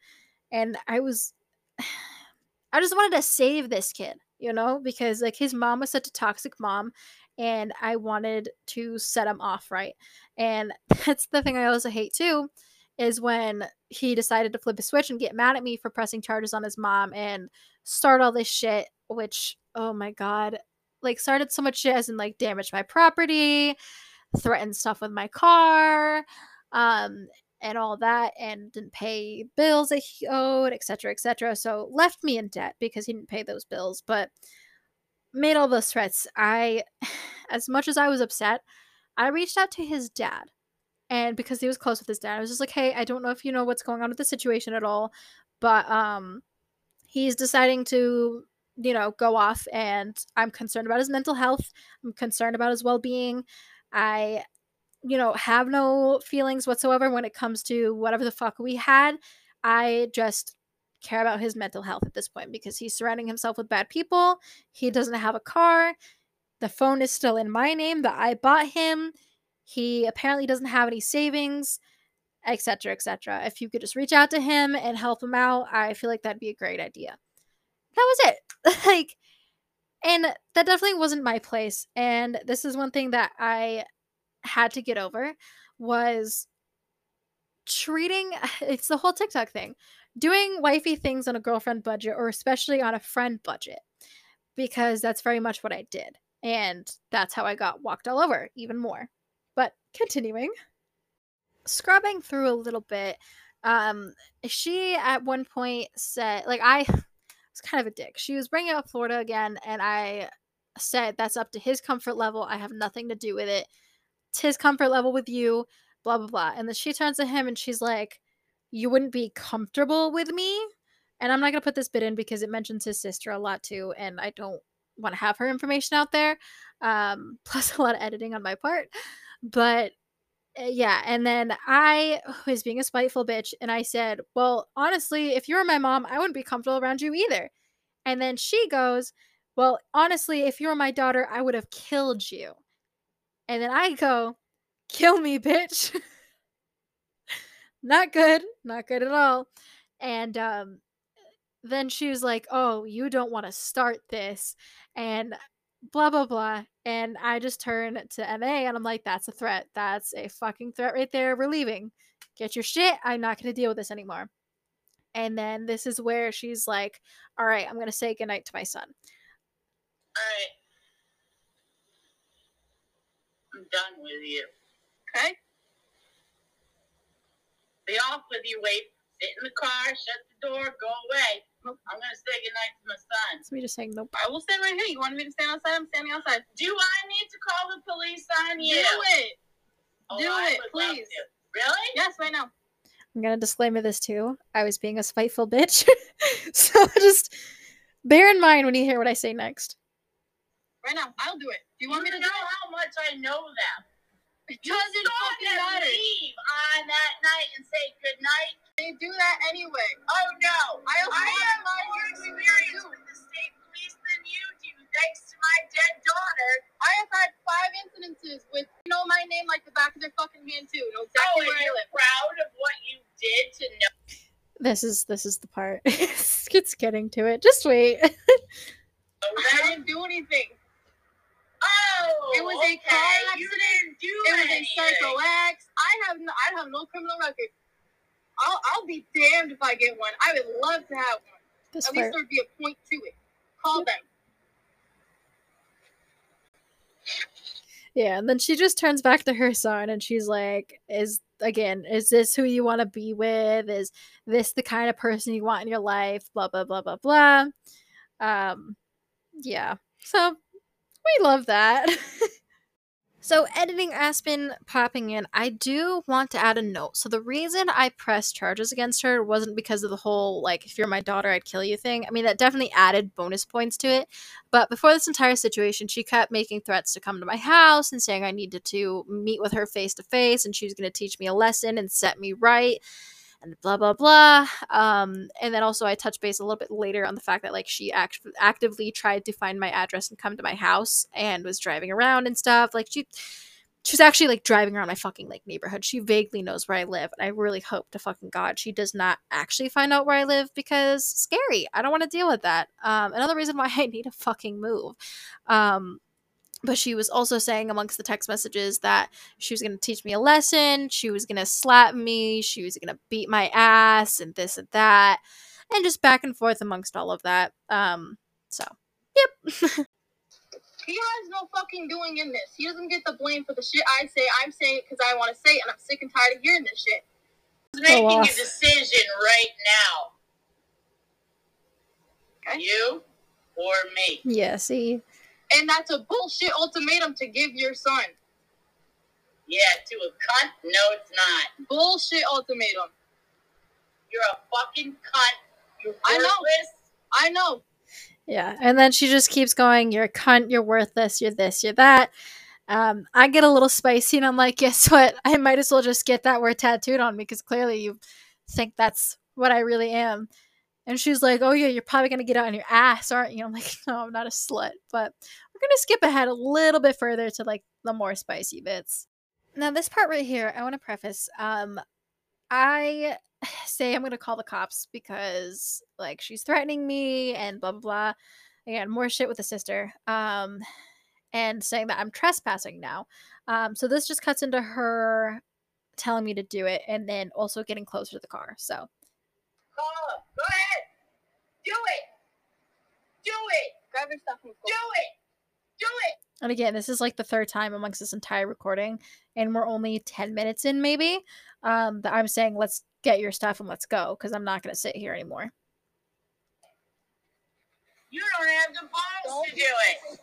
And I was I just wanted to save this kid, you know, because like his mom was such a toxic mom and I wanted to set him off right. And that's the thing I also hate too is when he decided to flip a switch and get mad at me for pressing charges on his mom and start all this shit which oh my god like started so much shit as in like damaged my property threatened stuff with my car um and all that and didn't pay bills that he owed etc etc so left me in debt because he didn't pay those bills but made all those threats i as much as i was upset i reached out to his dad And because he was close with his dad, I was just like, hey, I don't know if you know what's going on with the situation at all, but um, he's deciding to, you know, go off, and I'm concerned about his mental health. I'm concerned about his well being. I, you know, have no feelings whatsoever when it comes to whatever the fuck we had. I just care about his mental health at this point because he's surrounding himself with bad people. He doesn't have a car. The phone is still in my name that I bought him. He apparently doesn't have any savings, etc., etc. If you could just reach out to him and help him out, I feel like that'd be a great idea. That was it. like and that definitely wasn't my place. And this is one thing that I had to get over was treating it's the whole TikTok thing. Doing wifey things on a girlfriend budget or especially on a friend budget because that's very much what I did. And that's how I got walked all over even more. But continuing, scrubbing through a little bit, um, she at one point said, like, I was kind of a dick. She was bringing up Florida again, and I said, that's up to his comfort level. I have nothing to do with it. It's his comfort level with you, blah, blah, blah. And then she turns to him and she's like, You wouldn't be comfortable with me? And I'm not going to put this bit in because it mentions his sister a lot too, and I don't want to have her information out there. Um, plus a lot of editing on my part. But yeah, and then I was being a spiteful bitch and I said, Well, honestly, if you were my mom, I wouldn't be comfortable around you either. And then she goes, Well, honestly, if you were my daughter, I would have killed you. And then I go, Kill me, bitch. not good. Not good at all. And um then she was like, Oh, you don't want to start this. And blah blah blah and i just turn to ma and i'm like that's a threat that's a fucking threat right there we're leaving get your shit i'm not going to deal with this anymore and then this is where she's like all right i'm going to say goodnight to my son All right. I'm done with you. Okay? Be off with you, wait. Sit in the car, shut the door, go away. I'm gonna say goodnight to my son. it's me just saying nope I will stand right here. You want me to stand outside? I'm standing outside. Do I need to call the police on you? Do it. Oh, Do I it, please. Really? Yes, right now. i'm going to disclaimer this too i was being a spiteful bitch so just bear in mind when you hear what i say next Right now. I'll do it. Do you You want me to do know it? how much I know them. It You doesn't saw fucking them matter. leave on that night and say goodnight. They do that anyway. Oh no! I I have have five more experience with the state police than you do, thanks to my dead daughter. I have had five incidences with you know my name like the back of their fucking hand too. Know Oh, exactly and where I you're live. proud of what you did to know. this is this is the part it's getting to it just wait I didn't do anything. Oh, It was a okay. car You accident. didn't do It was a anything. psycho X. I have no, I have no criminal record. I'll I'll be damned if I get one. I would love to have one. this At least there'd be a point to it. Call them. Yeah, and then she just turns back to her son and she's like, Is again, is this who you want to be with? Is this the kind of person you want in your life? Blah blah blah blah blah. Um yeah. So we love that. So, editing Aspen popping in, I do want to add a note. So, the reason I pressed charges against her wasn't because of the whole, like, if you're my daughter, I'd kill you thing. I mean, that definitely added bonus points to it. But before this entire situation, she kept making threats to come to my house and saying I needed to meet with her face to face and she was going to teach me a lesson and set me right and blah blah blah. Um, and then also I touch base a little bit later on the fact that like she act- actively tried to find my address and come to my house and was driving around and stuff. Like she she was actually like driving around my fucking like neighborhood. She vaguely knows where I live, and I really hope to fucking god she does not actually find out where I live because scary. I don't want to deal with that. Um, another reason why I need to fucking move. Um, but she was also saying amongst the text messages that she was going to teach me a lesson, she was going to slap me, she was going to beat my ass, and this and that, and just back and forth amongst all of that. Um, so, yep. He has no fucking doing in this. He doesn't get the blame for the shit I say. I'm saying it because I want to say it, and I'm sick and tired of hearing this shit. Who's making a decision right now? Okay. You or me? yeah, see. And that's a bullshit ultimatum to give your son. Yeah, to a cunt? No, it's not. Bullshit ultimatum. You're a fucking cunt. You're I know. worthless. I know. Yeah, and then she just keeps going, You're a cunt, you're worthless, you're this, you're that. Um, I get a little spicy and I'm like, Guess what? I might as well just get that word tattooed on me because clearly you think that's what I really am. And she's like, Oh, yeah, you're probably going to get out on your ass, aren't you? I'm like, No, I'm not a slut. But we're going to skip ahead a little bit further to like the more spicy bits. Now, this part right here, I want to preface. Um, I say I'm going to call the cops because like she's threatening me and blah blah blah. Again, more shit with the sister. Um and saying that I'm trespassing now. Um so this just cuts into her telling me to do it and then also getting closer to the car. So ahead. Do it. Do it. Grab your stuff and Do it. Do it. and again, this is like the third time amongst this entire recording and we're only 10 minutes in maybe. Um that I'm saying let's get your stuff and let's go because I'm not going to sit here anymore. You don't have the balls to do it.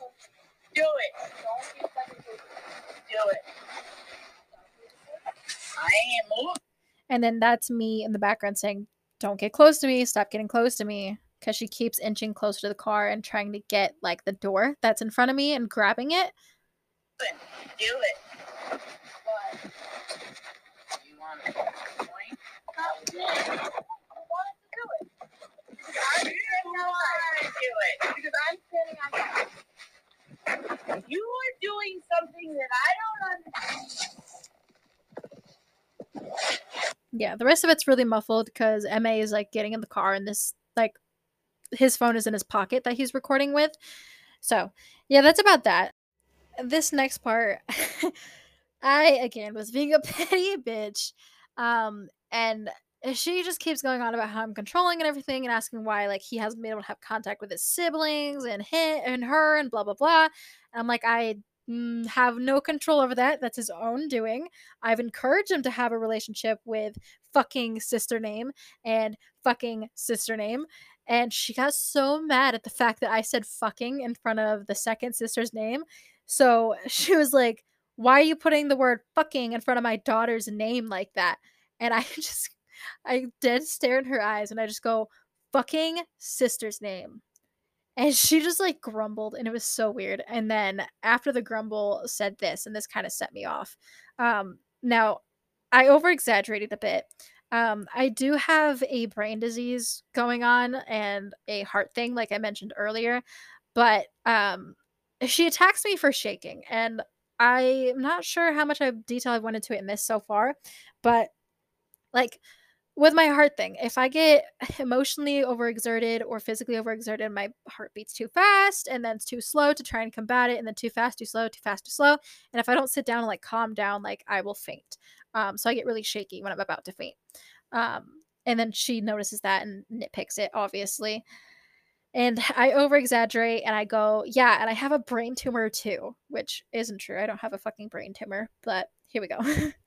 Do it. Do it. I ain't moving. And then that's me in the background saying, Don't get close to me, stop getting close to me. Because she keeps inching closer to the car and trying to get like the door that's in front of me and grabbing it. Do it. What? You want to point? I didn't want to do it. Because I'm standing You are doing something that I don't understand. Yeah, the rest of it's really muffled because MA is like getting in the car and this like his phone is in his pocket that he's recording with. So yeah, that's about that. This next part, I again was being a petty bitch. Um and she just keeps going on about how I'm controlling and everything and asking why like he hasn't been able to have contact with his siblings and him and her and blah blah blah. And I'm like, I mm, have no control over that. That's his own doing. I've encouraged him to have a relationship with fucking sister name and fucking sister name. And she got so mad at the fact that I said fucking in front of the second sister's name. So she was like, Why are you putting the word fucking in front of my daughter's name like that? And I just, I did stare in her eyes and I just go, fucking sister's name. And she just like grumbled and it was so weird. And then after the grumble said this, and this kind of set me off. Um, now, I over exaggerated a bit. Um, I do have a brain disease going on and a heart thing, like I mentioned earlier. But um, she attacks me for shaking. And I'm not sure how much detail I've went into it so far. But like with my heart thing, if I get emotionally overexerted or physically overexerted, my heart beats too fast and then it's too slow to try and combat it, and then too fast, too slow, too fast, too slow. And if I don't sit down and like calm down, like I will faint. Um, so I get really shaky when I'm about to faint. Um, and then she notices that and nitpicks it, obviously. And I over exaggerate and I go, yeah, and I have a brain tumor too, which isn't true. I don't have a fucking brain tumor, but here we go.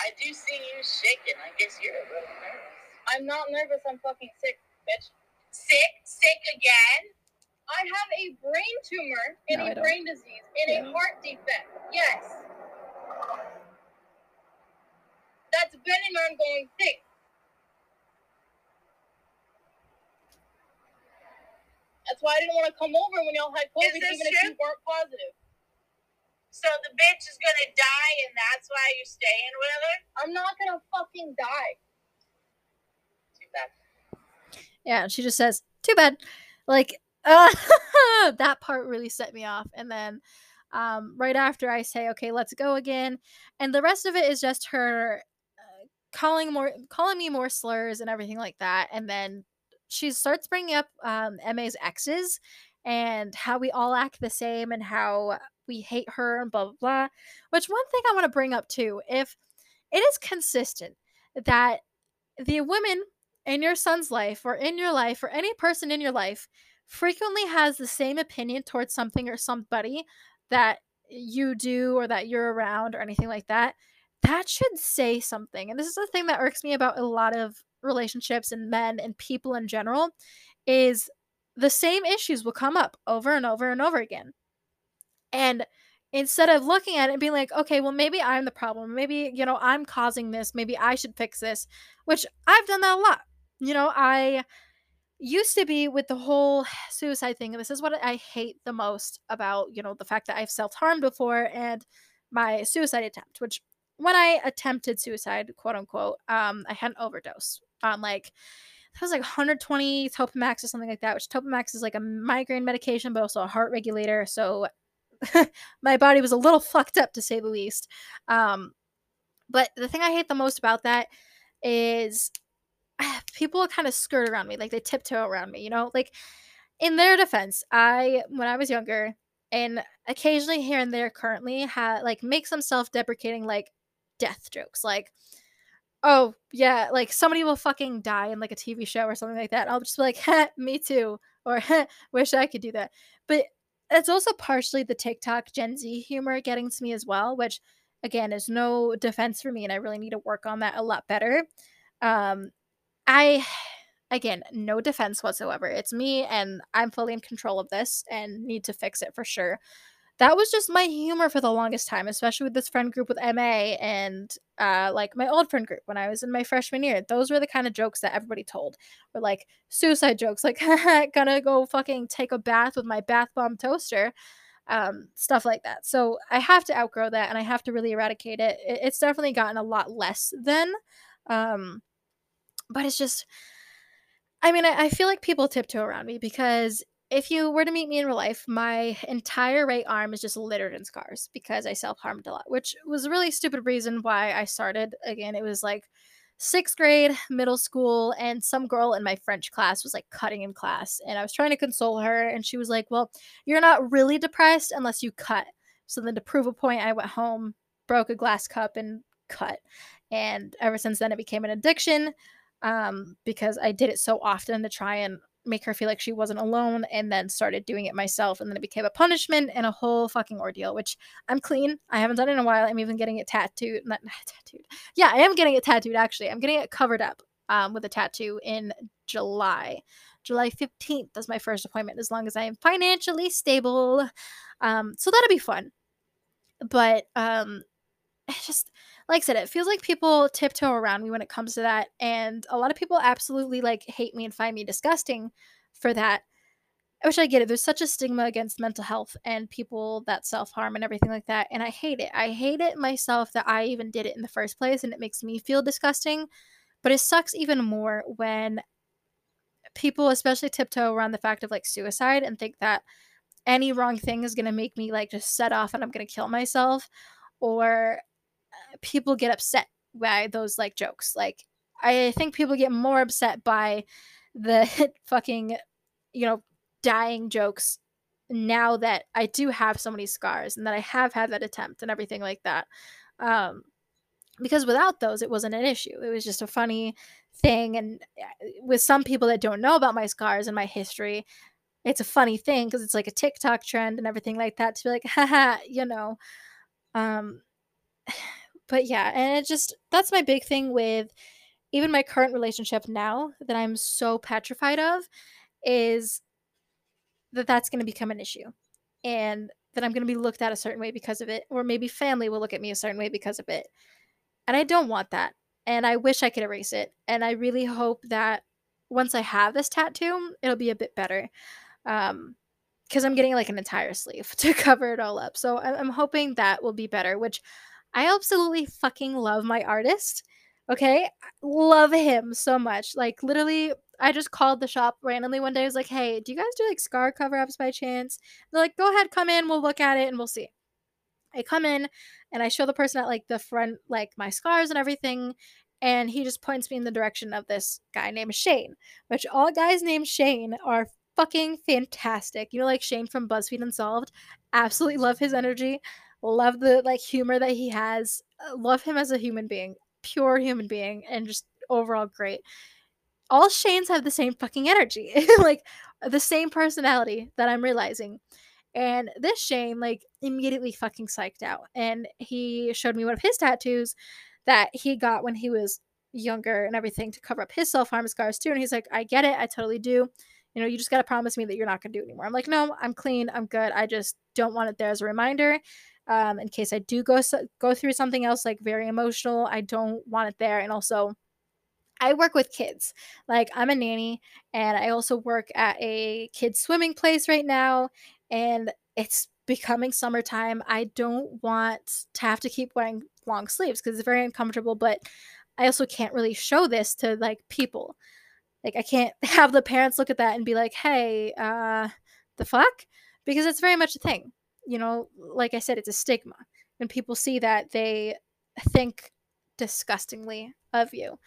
I do see you shaking. I guess you're a little nervous. I'm not nervous. I'm fucking sick, bitch. Sick? Sick again? I have a brain tumor and No, a brain disease and Yeah. a heart defect. Yes. That's been an ongoing thing. That's why I didn't want to come over when y'all had COVID, even if you weren't positive. So the bitch is gonna die and that's why you're staying with her? I'm not gonna fucking die. Too bad. Yeah, she just says, "Too bad." Like uh, that part really set me off. And then um, right after I say, "Okay, let's go again," and the rest of it is just her uh, calling more, calling me more slurs and everything like that. And then she starts bringing up um, Ma's exes and how we all act the same and how we hate her and blah blah blah. Which one thing I want to bring up too, if it is consistent that the women in your son's life or in your life or any person in your life frequently has the same opinion towards something or somebody that you do or that you're around or anything like that, that should say something. And this is the thing that irks me about a lot of relationships and men and people in general is the same issues will come up over and over and over again. And instead of looking at it and being like, okay, well, maybe I'm the problem. Maybe, you know, I'm causing this. Maybe I should fix this, which I've done that a lot. You know, I used to be with the whole suicide thing. And this is what I hate the most about, you know, the fact that I've self harmed before and my suicide attempt, which when I attempted suicide, quote unquote, um, I had an overdose on like, it was like 120 Topamax or something like that, which Topamax is like a migraine medication, but also a heart regulator. So my body was a little fucked up to say the least. Um, but the thing I hate the most about that is people kind of skirt around me, like they tiptoe around me, you know? Like in their defense, I when I was younger and occasionally here and there currently had like make some self-deprecating like death jokes like oh yeah like somebody will fucking die in like a tv show or something like that i'll just be like me too or wish i could do that but it's also partially the TikTok Gen Z humor getting to me as well, which again is no defense for me, and I really need to work on that a lot better. Um, I again, no defense whatsoever. It's me, and I'm fully in control of this and need to fix it for sure that was just my humor for the longest time, especially with this friend group with MA and uh, like my old friend group when I was in my freshman year. Those were the kind of jokes that everybody told, were like suicide jokes, like gonna go fucking take a bath with my bath bomb toaster, um, stuff like that. So I have to outgrow that, and I have to really eradicate it. it it's definitely gotten a lot less then, um, but it's just. I mean, I, I feel like people tiptoe around me because if you were to meet me in real life, my entire right arm is just littered in scars because I self harmed a lot, which was a really stupid reason why I started. Again, it was like sixth grade, middle school, and some girl in my French class was like cutting in class. And I was trying to console her, and she was like, Well, you're not really depressed unless you cut. So then to prove a point, I went home, broke a glass cup, and cut. And ever since then, it became an addiction um, because I did it so often to try and make her feel like she wasn't alone and then started doing it myself and then it became a punishment and a whole fucking ordeal which i'm clean. I haven't done it in a while. I'm even getting it tattooed not, not tattooed. Yeah i am getting it tattooed actually. I'm getting it covered up um, with a tattoo in july. July 15th is my first appointment as long as i am financially stable. Um, so that'll be fun. But um just like I said, it feels like people tiptoe around me when it comes to that. And a lot of people absolutely like hate me and find me disgusting for that. Which I get it. There's such a stigma against mental health and people that self harm and everything like that. And I hate it. I hate it myself that I even did it in the first place and it makes me feel disgusting. But it sucks even more when people, especially tiptoe around the fact of like suicide and think that any wrong thing is going to make me like just set off and I'm going to kill myself or people get upset by those like jokes. Like I think people get more upset by the fucking you know dying jokes now that I do have so many scars and that I have had that attempt and everything like that. Um because without those it wasn't an issue. It was just a funny thing and uh, with some people that don't know about my scars and my history, it's a funny thing because it's like a TikTok trend and everything like that to be like, haha, you know. Um but yeah, and it just that's my big thing with even my current relationship now that I'm so petrified of is that that's going to become an issue and that I'm going to be looked at a certain way because of it or maybe family will look at me a certain way because of it. And I don't want that. And I wish I could erase it. And I really hope that once I have this tattoo, it'll be a bit better. Um because I'm getting like an entire sleeve to cover it all up. So I'm hoping that will be better, which I absolutely fucking love my artist. Okay, love him so much. Like literally, I just called the shop randomly one day. I was like, "Hey, do you guys do like scar cover ups by chance?" They're like, "Go ahead, come in. We'll look at it and we'll see." I come in and I show the person at like the front, like my scars and everything, and he just points me in the direction of this guy named Shane. Which all guys named Shane are fucking fantastic. You know, like Shane from BuzzFeed Unsolved. Absolutely love his energy. Love the like humor that he has. Uh, love him as a human being, pure human being, and just overall great. All Shanes have the same fucking energy, like the same personality that I'm realizing. And this Shane, like, immediately fucking psyched out. And he showed me one of his tattoos that he got when he was younger and everything to cover up his self harm scars too. And he's like, I get it. I totally do. You know, you just got to promise me that you're not going to do it anymore. I'm like, no, I'm clean. I'm good. I just don't want it there as a reminder. Um, in case I do go go through something else like very emotional, I don't want it there. And also, I work with kids. Like I'm a nanny, and I also work at a kids swimming place right now, and it's becoming summertime. I don't want to have to keep wearing long sleeves because it's very uncomfortable. But I also can't really show this to like people. Like I can't have the parents look at that and be like, "Hey, uh, the fuck," because it's very much a thing. You know, like I said, it's a stigma. When people see that, they think disgustingly of you,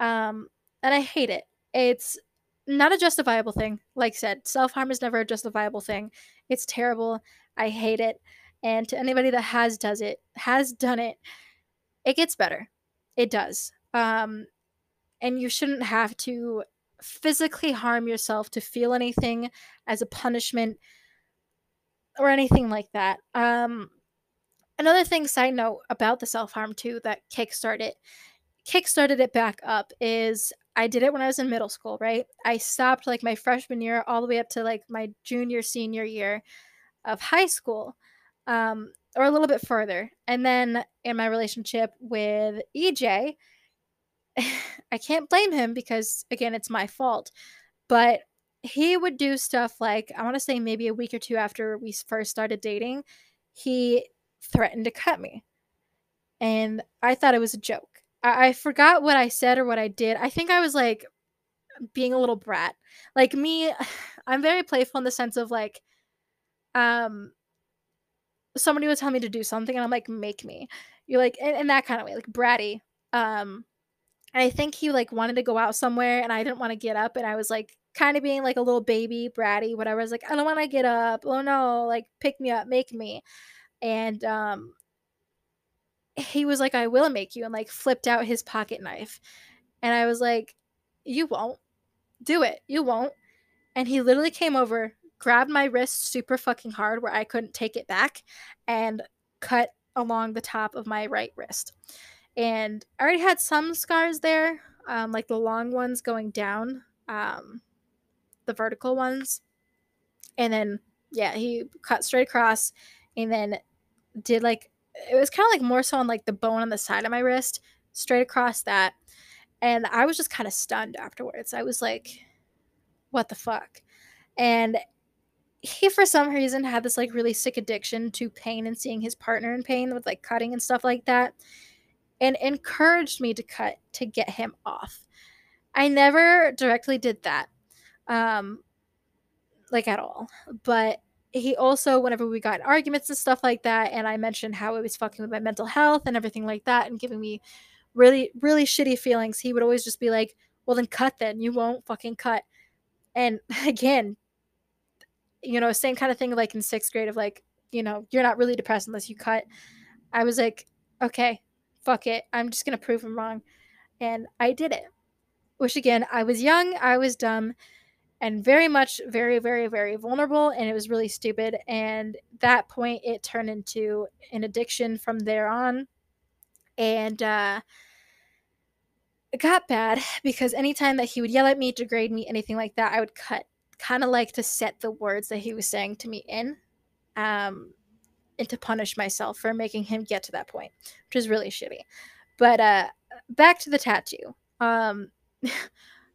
um, and I hate it. It's not a justifiable thing. Like I said, self harm is never a justifiable thing. It's terrible. I hate it. And to anybody that has does it, has done it, it gets better. It does. Um, and you shouldn't have to physically harm yourself to feel anything as a punishment or anything like that. Um, another thing, side note about the self harm too, that kickstarted kickstarted it back up is I did it when I was in middle school, right? I stopped like my freshman year all the way up to like my junior senior year of high school. Um, or a little bit further. And then in my relationship with EJ, I can't blame him because, again, it's my fault. But he would do stuff like, I want to say maybe a week or two after we first started dating, he threatened to cut me. And I thought it was a joke. I, I forgot what I said or what I did. I think I was like being a little brat. Like me, I'm very playful in the sense of like, um, somebody would tell me to do something and I'm like, make me. You're like in, in that kind of way, like bratty. Um, and I think he like wanted to go out somewhere and I didn't want to get up and I was like kind of being like a little baby, bratty, whatever. I was like, I don't want to get up. Oh no, like pick me up, make me. And um he was like, I will make you and like flipped out his pocket knife. And I was like, You won't. Do it. You won't. And he literally came over, grabbed my wrist super fucking hard where I couldn't take it back, and cut along the top of my right wrist and I already had some scars there, um, like the long ones going down, um, the vertical ones, and then yeah, he cut straight across, and then did like it was kind of like more so on like the bone on the side of my wrist, straight across that, and I was just kind of stunned afterwards. I was like, "What the fuck?" And he for some reason had this like really sick addiction to pain and seeing his partner in pain with like cutting and stuff like that and encouraged me to cut to get him off. I never directly did that, um, like at all. But he also, whenever we got arguments and stuff like that, and I mentioned how it was fucking with my mental health and everything like that, and giving me really, really shitty feelings, he would always just be like, "Well, then cut. Then you won't fucking cut." And again, you know, same kind of thing like in sixth grade of like, you know, you're not really depressed unless you cut. I was like, okay, fuck it, I'm just gonna prove him wrong. And I did it. Which again, I was young, I was dumb, and very much, very, very, very vulnerable, and it was really stupid. And that point, it turned into an addiction from there on. And uh, it got bad because anytime that he would yell at me, degrade me, anything like that, I would cut. Kind of like to set the words that he was saying to me in. Um, and to punish myself for making him get to that point, which is really shitty. But uh back to the tattoo. Um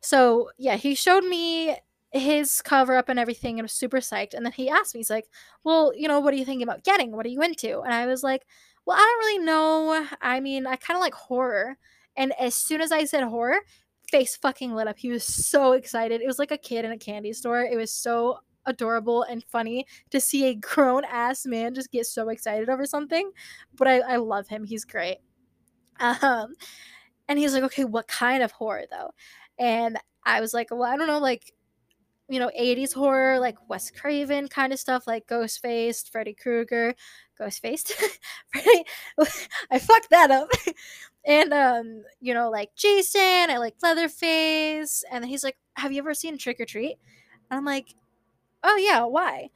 so yeah, he showed me his cover up and everything and was super psyched. And then he asked me, he's like, Well, you know, what are you thinking about getting? What are you into? And I was like, Well, I don't really know. I mean, I kind of like horror. And as soon as I said horror, face fucking lit up. He was so excited. It was like a kid in a candy store. It was so adorable and funny to see a grown ass man just get so excited over something. But I, I love him. He's great. Um, and he's like, okay, what kind of horror though? And I was like, well, I don't know, like, you know, 80s horror, like Wes Craven kind of stuff, like Ghostface, Freddy Krueger, Ghostface. Freddy, I fucked that up. and, um, you know, like Jason, I like Leatherface. And he's like, have you ever seen Trick or Treat? And I'm like, oh yeah, why?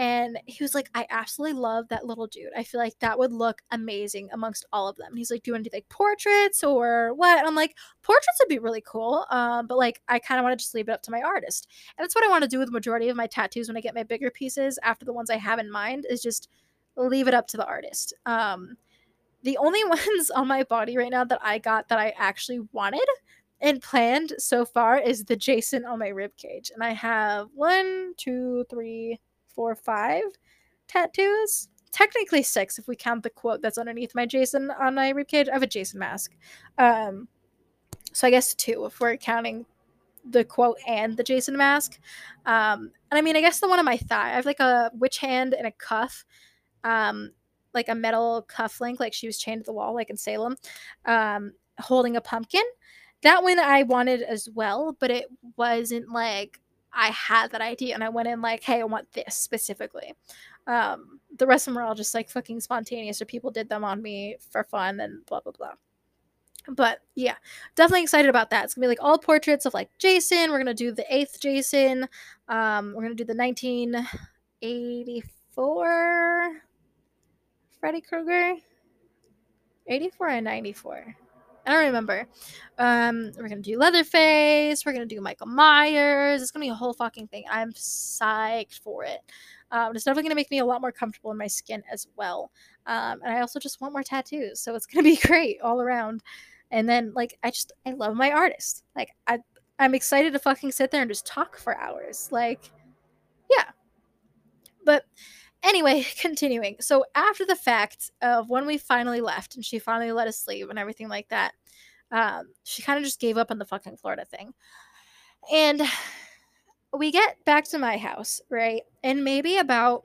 And he was like, I absolutely love that little dude. I feel like that would look amazing amongst all of them. And he's like, do you want to do like portraits or what? And I'm like, portraits would be really cool. Um, but like, I kind of want to just leave it up to my artist. And that's what I want to do with the majority of my tattoos when I get my bigger pieces after the ones I have in mind is just leave it up to the artist. Um, the only ones on my body right now that I got that I actually wanted and planned so far is the Jason on my rib cage. And I have one, two, three, four, five tattoos. Technically six if we count the quote that's underneath my Jason on my rib cage. I have a Jason mask. Um so I guess two if we're counting the quote and the Jason mask. Um and I mean I guess the one on my thigh. I have like a witch hand and a cuff. Um like a metal cuff link, like she was chained to the wall, like in Salem, um, holding a pumpkin that one I wanted as well, but it wasn't like I had that idea and I went in like, hey, I want this specifically. Um, the rest of them were all just like fucking spontaneous or people did them on me for fun and blah blah blah. But yeah, definitely excited about that. It's gonna be like all portraits of like Jason. We're gonna do the eighth Jason. Um, we're gonna do the 1984 Freddy Krueger. 84 and 94. I don't remember. Um, we're gonna do Leatherface. We're gonna do Michael Myers. It's gonna be a whole fucking thing. I'm psyched for it. Um, it's definitely gonna make me a lot more comfortable in my skin as well. Um, and I also just want more tattoos, so it's gonna be great all around. And then like I just I love my artist. Like I I'm excited to fucking sit there and just talk for hours. Like, yeah. But Anyway, continuing. So after the fact of when we finally left and she finally let us leave and everything like that, um, she kind of just gave up on the fucking Florida thing. And we get back to my house, right? And maybe about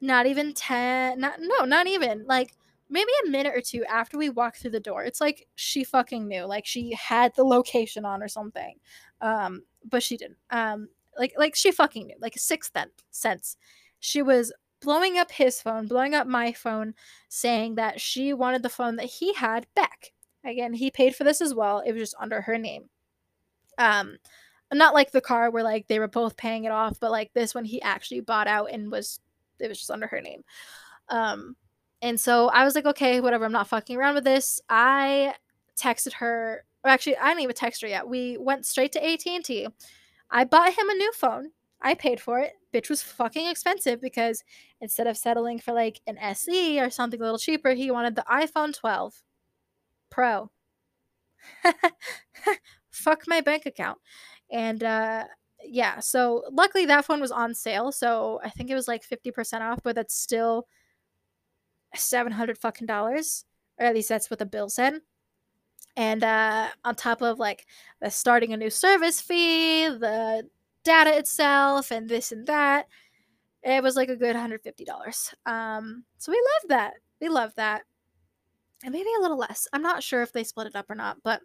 not even 10, not no, not even like maybe a minute or two after we walk through the door. It's like she fucking knew, like she had the location on or something. Um, but she didn't. Um, like like she fucking knew, like a sixth sense she was blowing up his phone, blowing up my phone, saying that she wanted the phone that he had back. Again, he paid for this as well. It was just under her name. Um, not like the car where like they were both paying it off, but like this one he actually bought out and was it was just under her name. Um, and so I was like, okay, whatever. I'm not fucking around with this. I texted her. Or actually, I didn't even text her yet. We went straight to AT and T. I bought him a new phone. I paid for it. Bitch was fucking expensive because instead of settling for like an SE or something a little cheaper, he wanted the iPhone 12 Pro. Fuck my bank account. And uh yeah, so luckily that phone was on sale, so I think it was like 50% off, but that's still 700 fucking dollars. Or at least that's what the bill said. And uh on top of like the starting a new service fee, the data itself and this and that. It was like a good $150. Um, so we love that. We love that. And maybe a little less. I'm not sure if they split it up or not, but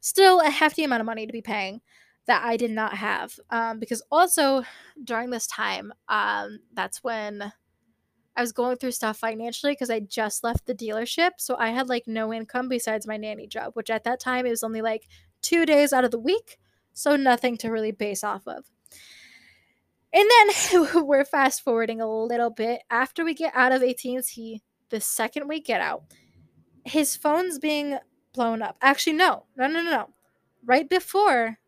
still a hefty amount of money to be paying that I did not have. Um, because also during this time, um, that's when I was going through stuff financially because I just left the dealership. So I had like no income besides my nanny job, which at that time it was only like two days out of the week. So nothing to really base off of. And then we're fast forwarding a little bit. After we get out of AT&T, the second we get out, his phone's being blown up. Actually, no, no, no, no, no. Right before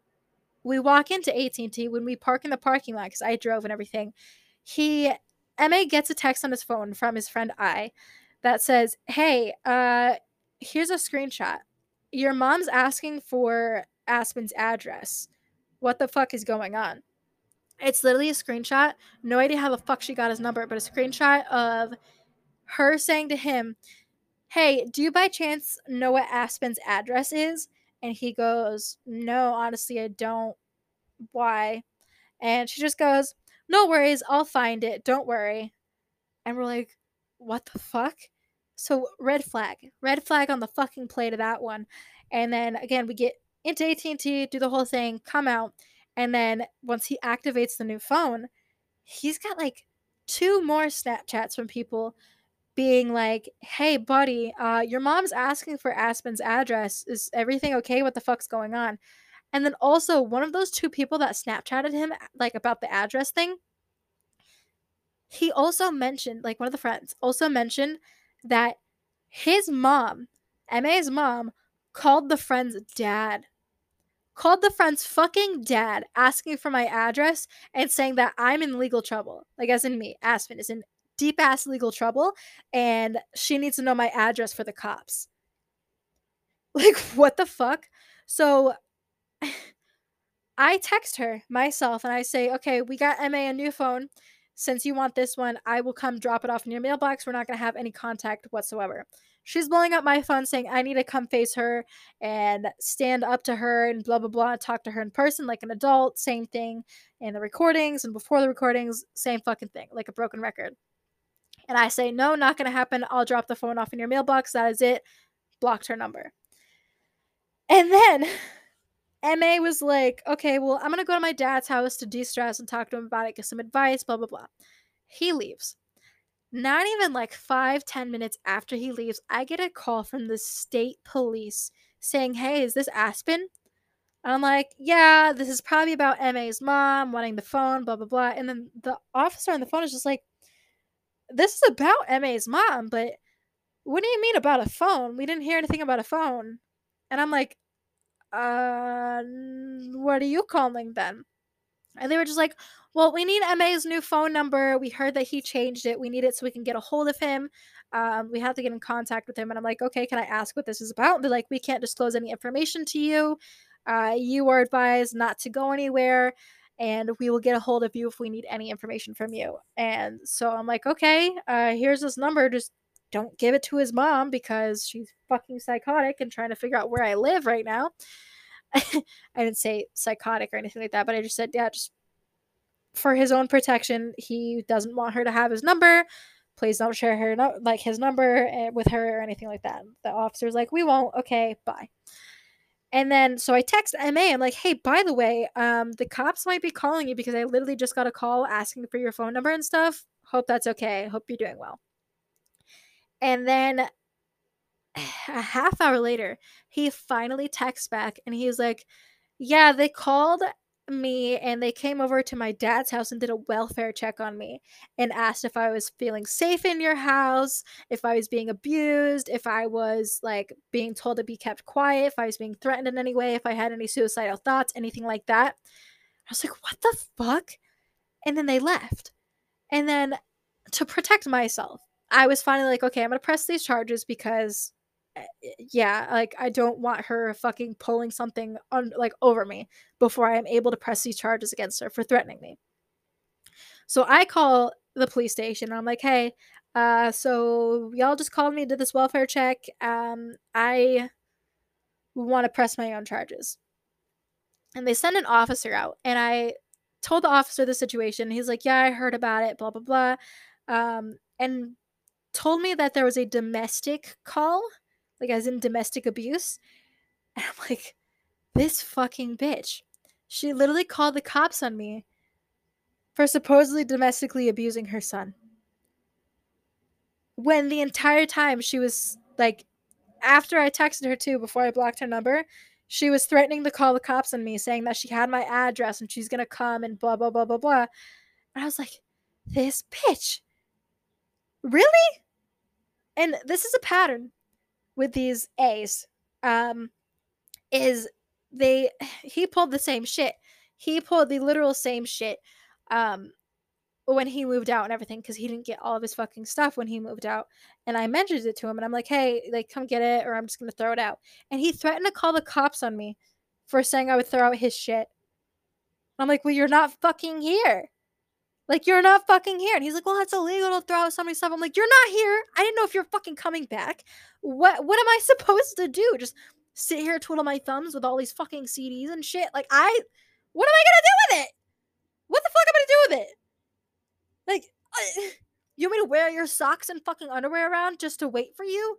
we walk into AT&T, when we park in the parking lot, because I drove and everything, he Ma gets a text on his phone from his friend I that says, "Hey, uh, here's a screenshot. Your mom's asking for Aspen's address. What the fuck is going on?" It's literally a screenshot. No idea how the fuck she got his number, but a screenshot of her saying to him, Hey, do you by chance know what Aspen's address is? And he goes, No, honestly, I don't. Why? And she just goes, No worries, I'll find it. Don't worry. And we're like, What the fuck? So, red flag. Red flag on the fucking plate of that one. And then again, we get into AT&T, do the whole thing, come out. And then once he activates the new phone, he's got like two more Snapchats from people being like, "Hey, buddy, uh, your mom's asking for Aspen's address. Is everything okay? What the fuck's going on?" And then also one of those two people that Snapchatted him like about the address thing, he also mentioned, like one of the friends also mentioned that his mom, MA's mom, called the friend's dad. Called the friend's fucking dad asking for my address and saying that I'm in legal trouble. Like, as in me, Aspen is in deep ass legal trouble and she needs to know my address for the cops. Like, what the fuck? So I text her myself and I say, okay, we got MA a new phone. Since you want this one, I will come drop it off in your mailbox. We're not going to have any contact whatsoever. She's blowing up my phone saying I need to come face her and stand up to her and blah, blah, blah, talk to her in person like an adult. Same thing in the recordings and before the recordings, same fucking thing, like a broken record. And I say, no, not going to happen. I'll drop the phone off in your mailbox. That is it. Blocked her number. And then MA was like, okay, well, I'm going to go to my dad's house to de stress and talk to him about it, get some advice, blah, blah, blah. He leaves. Not even like five, ten minutes after he leaves, I get a call from the state police saying, hey, is this Aspen? I'm like, yeah, this is probably about MA's mom wanting the phone, blah, blah, blah. And then the officer on the phone is just like, this is about MA's mom, but what do you mean about a phone? We didn't hear anything about a phone. And I'm like, uh, what are you calling then? And they were just like, well, we need MA's new phone number. We heard that he changed it. We need it so we can get a hold of him. Um, we have to get in contact with him. And I'm like, okay, can I ask what this is about? They're like, we can't disclose any information to you. Uh, you are advised not to go anywhere and we will get a hold of you if we need any information from you. And so I'm like, okay, uh, here's this number. Just don't give it to his mom because she's fucking psychotic and trying to figure out where I live right now. I didn't say psychotic or anything like that, but I just said, yeah, just for his own protection, he doesn't want her to have his number. Please don't share her no- like his number eh, with her or anything like that. The officer's like, we won't. Okay, bye. And then so I text MA. I'm like, hey, by the way, um, the cops might be calling you because I literally just got a call asking for your phone number and stuff. Hope that's okay. Hope you're doing well. And then a half hour later, he finally texts back and he's like, Yeah, they called me and they came over to my dad's house and did a welfare check on me and asked if I was feeling safe in your house, if I was being abused, if I was like being told to be kept quiet, if I was being threatened in any way, if I had any suicidal thoughts, anything like that. I was like, What the fuck? And then they left. And then to protect myself, I was finally like, okay, I'm gonna press these charges because, yeah, like I don't want her fucking pulling something on like over me before I am able to press these charges against her for threatening me. So I call the police station. I'm like, hey, uh, so y'all just called me, did this welfare check. Um, I want to press my own charges. And they send an officer out, and I told the officer the situation. He's like, yeah, I heard about it, blah blah blah. Um, and told me that there was a domestic call, like as in domestic abuse. And I'm like, this fucking bitch. She literally called the cops on me for supposedly domestically abusing her son. When the entire time she was like, after I texted her too, before I blocked her number, she was threatening to call the cops on me, saying that she had my address and she's gonna come and blah, blah, blah, blah, blah. And I was like, this bitch. Really? And this is a pattern with these A's. Um, is they he pulled the same shit. He pulled the literal same shit. Um, when he moved out and everything because he didn't get all of his fucking stuff when he moved out and i mentioned it to him and i'm like hey like come get it or i'm just gonna throw it out and he threatened to call the cops on me for saying i would throw out his shit i'm like well you're not fucking here like, you're not fucking here. And he's like, well, that's illegal to throw out somebody's stuff. I'm like, you're not here. I didn't know if you're fucking coming back. What what am I supposed to do? Just sit here twiddle my thumbs with all these fucking CDs and shit? Like, I what am I gonna do with it? What the fuck am I gonna do with it? Like, I, you want me to wear your socks and fucking underwear around just to wait for you?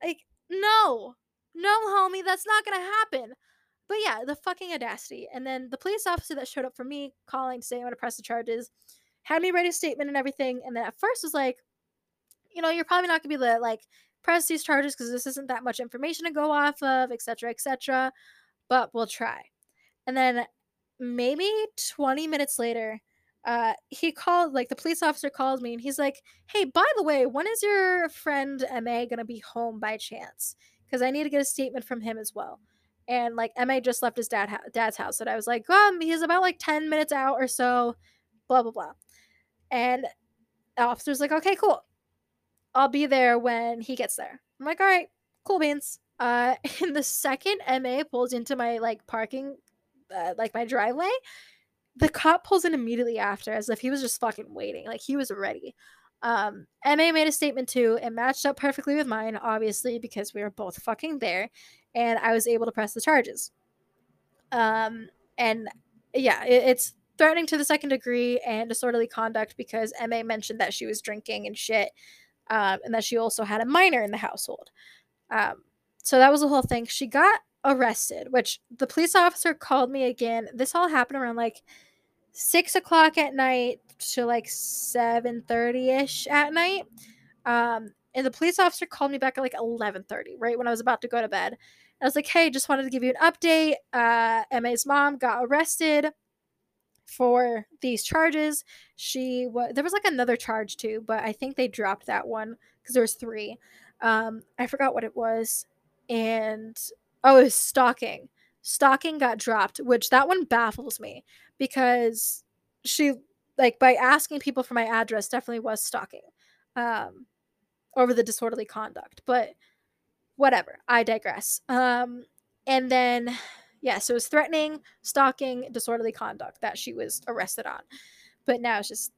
Like, no. No, homie, that's not gonna happen. But yeah, the fucking audacity. And then the police officer that showed up for me calling to say I'm going to press the charges had me write a statement and everything. And then at first was like, you know, you're probably not going to be to like press these charges because this isn't that much information to go off of, etc., etc. But we'll try. And then maybe 20 minutes later, uh, he called, like, the police officer called me and he's like, Hey, by the way, when is your friend MA going to be home by chance? Because I need to get a statement from him as well. And, like, MA just left his dad dad's house. And I was like, Um, he's about like 10 minutes out or so, blah, blah, blah. And the officer's like, Okay, cool. I'll be there when he gets there. I'm like, All right, cool beans. Uh, and the second MA pulls into my, like, parking, uh, like, my driveway, the cop pulls in immediately after as if he was just fucking waiting like he was ready um ma made a statement too it matched up perfectly with mine obviously because we were both fucking there and i was able to press the charges. Um and yeah it, it's threatening to the second degree and disorderly conduct because ma mentioned that she was drinking and shit um, and that she also had a minor in the household. Um so that was the whole thing. She got arrested which the police officer called me again. This all happened around like six o'clock at night to like seven thirty ish at night. Um, and the police officer called me back at like eleven thirty, right when I was about to go to bed. I was like, "Hey, just wanted to give you an update. Uh, MA's mom got arrested for these charges. She was there was like another charge too, but I think they dropped that one because there was three. Um, I forgot what it was, and oh, it was stalking. Stalking got dropped, which that one baffles me because she like by asking people for my address definitely was stalking um over the disorderly conduct but whatever i digress. Um and then yeah so it was threatening stalking disorderly conduct that she was arrested on but now it's just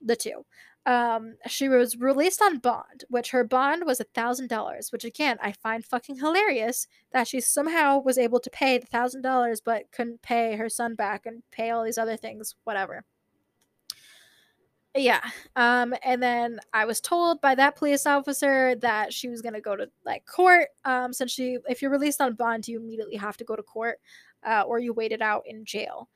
the two um she was released on bond which her bond was a thousand dollars which again i find fucking hilarious that she somehow was able to pay the thousand dollars but couldn't pay her son back and pay all these other things whatever. Yeah um and then i was told by that police officer that she was to go to like court. Um since she if you're released on bond you immediately have to go to court uh, or you wait it out in jail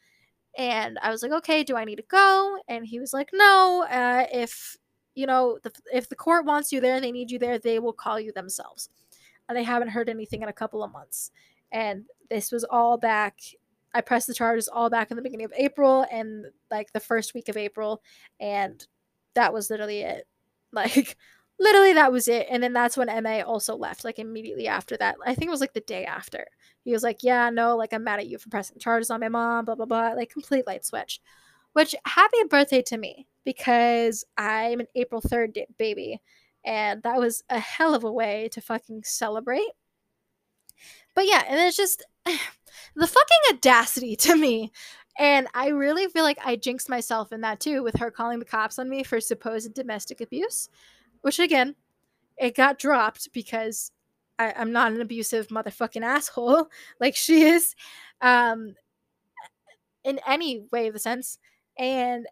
and I was like, okay, do I need to go? And he was like, no. Uh, if you know, the, if the court wants you there, they need you there, they will call you themselves. And they haven't heard anything in a couple of months. And this was all back. I pressed the charges all back in the beginning of April and like the first week of April, and that was literally it. Like literally that was it and then that's when ma also left like immediately after that. I think it was like the day after. He was like yeah no like i'm mad at you for pressing charges on my mom blah blah blah like complete light switch. Which happy birthday to me because i'm an april 3rd baby and that was a hell of a way to fucking celebrate. But yeah and it's just the fucking audacity to me and I really feel like I jinxed myself in that too with her calling the cops on me for supposed domestic abuse which again, it got dropped because I, am not an abusive motherfucking asshole. Like she is, um, in any way of the sense. And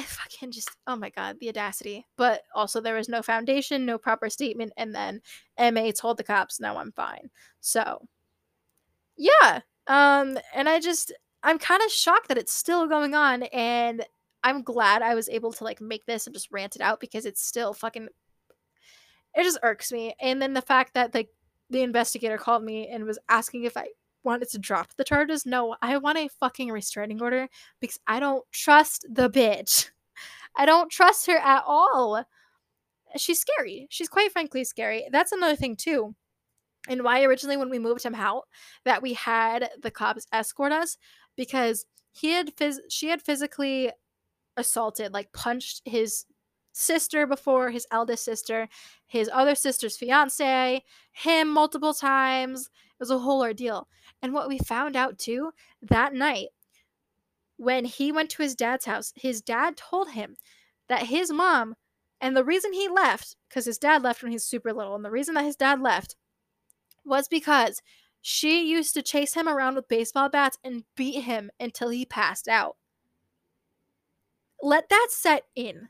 fucking just oh my god the audacity. But also there was no foundation no proper statement. And then ma told the cops no i'm fine. So yeah um and i just i'm kind of shocked that it's still going on. And I'm glad I was able to like make this and just rant it out because it's still fucking it just irks me. And then the fact that like the investigator called me and was asking if I wanted to drop the charges. No, I want a fucking restraining order because I don't trust the bitch. I don't trust her at all. She's scary. She's quite frankly scary. That's another thing too. And why originally when we moved him out that we had the cops escort us because he had phys- she had physically assaulted, like punched his sister before, his eldest sister, his other sister's fiance, him multiple times. It was a whole ordeal. And what we found out too that night when he went to his dad's house, his dad told him that his mom, and the reason he left, because his dad left when he was super little, and the reason that his dad left was because she used to chase him around with baseball bats and beat him until he passed out let that set in.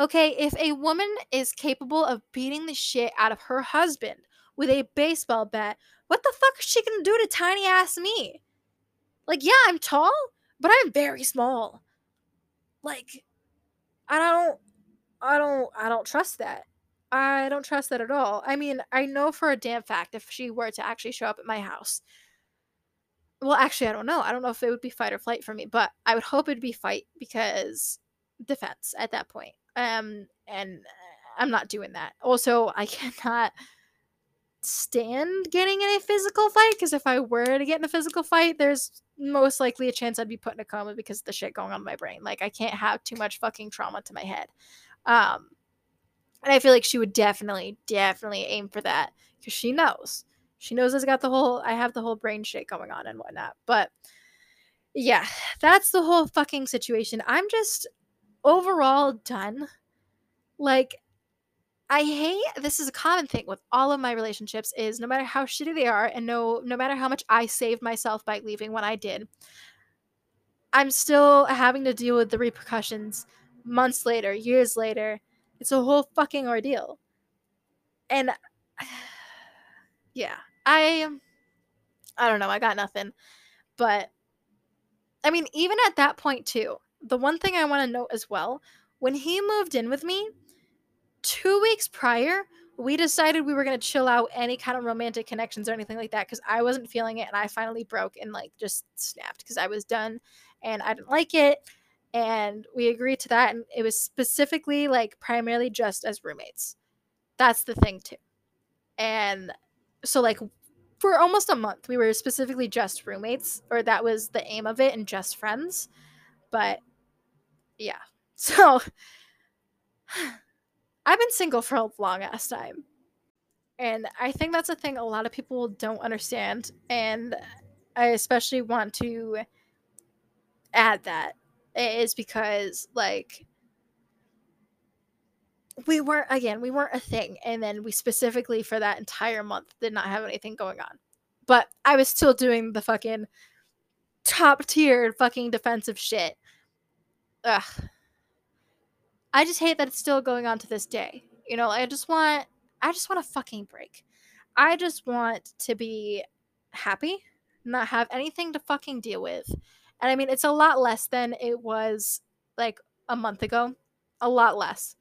Okay, if a woman is capable of beating the shit out of her husband with a baseball bat, what the fuck is she gonna do to tiny ass me? Like, yeah, I'm tall, but I'm very small. Like, I don't, I don't, I don't trust that. I don't trust that at all. I mean, I know for a damn fact if she were to actually show up at my house, well, actually, I don't know. I don't know if it would be fight or flight for me, but I would hope it'd be fight because defense at that point. Um, and I'm not doing that. Also, I cannot stand getting in a physical fight because if I were to get in a physical fight, there's most likely a chance I'd be put in a coma because of the shit going on in my brain. Like I can't have too much fucking trauma to my head. Um, and I feel like she would definitely, definitely aim for that because she knows. She knows I've got the whole, I have the whole brain shit going on and whatnot. But yeah, that's the whole fucking situation. I'm just overall done. Like, I hate this is a common thing with all of my relationships is no matter how shitty they are and no no matter how much I saved myself by leaving when I did, I'm still having to deal with the repercussions months later, years later. It's a whole fucking ordeal. And yeah, I I don't know, I got nothing. But I mean, even at that point too, the one thing I want to note as well, when he moved in with me, two weeks prior, we decided we were going to chill out any kind of romantic connections or anything like that because I wasn't feeling it and I finally broke and like just snapped because I was done and I didn't like it. And we agreed to that. And it was specifically like primarily just as roommates. That's the thing, too. And so, like, for almost a month, we were specifically just roommates, or that was the aim of it and just friends. But yeah. So I've been single for a long ass time. And I think that's a thing a lot of people don't understand. And I especially want to add that is because, like, we weren't, again, we weren't a thing. And then we specifically for that entire month did not have anything going on. But I was still doing the fucking top tier fucking defensive shit. Ugh. I just hate that it's still going on to this day. You know, I just want I just want a fucking break. I just want to be happy, not have anything to fucking deal with. And I mean, it's a lot less than it was like a month ago. A lot less.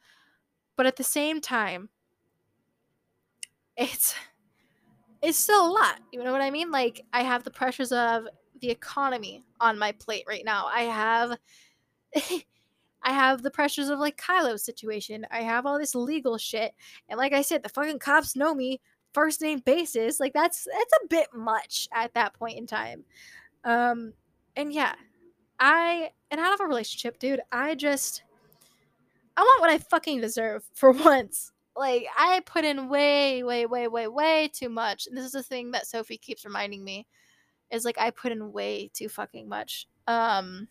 But at the same time, it's it's still a lot. You know what I mean? Like I have the pressures of the economy on my plate right now. I have I have the pressures of like Kylo's situation. I have all this legal shit. And like I said, the fucking cops know me first name basis. Like that's that's a bit much at that point in time. Um and yeah, I and out of a relationship, dude, I just I want what I fucking deserve for once. Like I put in way, way, way, way, way too much. And this is the thing that Sophie keeps reminding me is like I put in way too fucking much. Um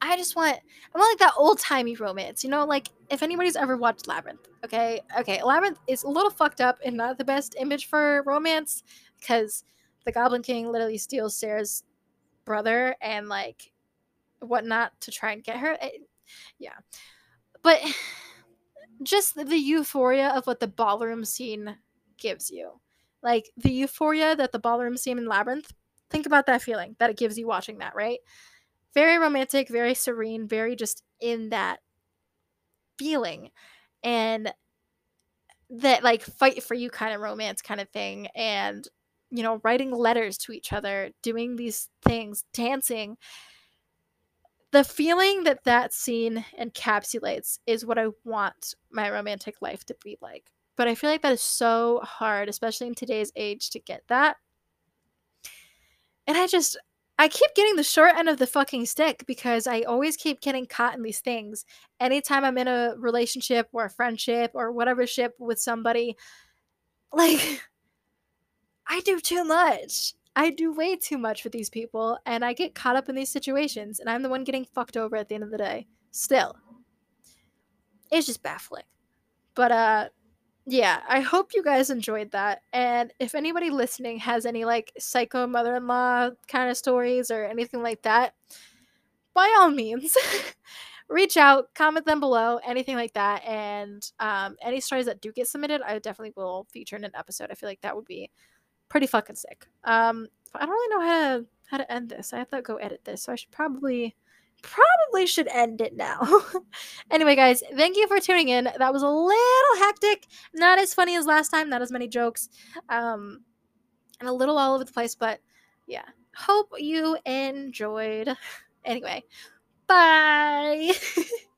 I just want I want like that old timey romance, you know, like if anybody's ever watched Labyrinth, okay, okay, Labyrinth is a little fucked up and not the best image for romance because the Goblin King literally steals Sarah's brother and like whatnot to try and get her. It, yeah, but just the euphoria of what the ballroom scene gives you, like the euphoria that the ballroom scene in Labyrinth. Think about that feeling that it gives you watching that, right? very romantic, very serene, very just in that feeling. And that like fight for you kind of romance kind of thing and you know writing letters to each other doing these things dancing the feeling that that scene encapsulates is what i want my romantic life to be like but i feel like that is so hard especially in today's age to get that and i just I keep getting the short end of the fucking stick because I always keep getting caught in these things. Anytime I'm in a relationship or a friendship or whatever ship with somebody, like, I do too much. I do way too much with these people, and I get caught up in these situations, and I'm the one getting fucked over at the end of the day. Still. It's just baffling. But, uh, yeah, I hope you guys enjoyed that. And if anybody listening has any like psycho mother in law kind of stories or anything like that, by all means, reach out, comment them below, anything like that. And um, any stories that do get submitted, I definitely will feature in an episode. I feel like that would be pretty fucking sick. Um, I don't really know how to how to end this. I have to go edit this, so I should probably probably should end it now. anyway, guys, thank you for tuning in. That was a little hectic, not as funny as last time, not as many jokes, um, and a little all over the place, but yeah. Hope you enjoyed. Anyway, bye.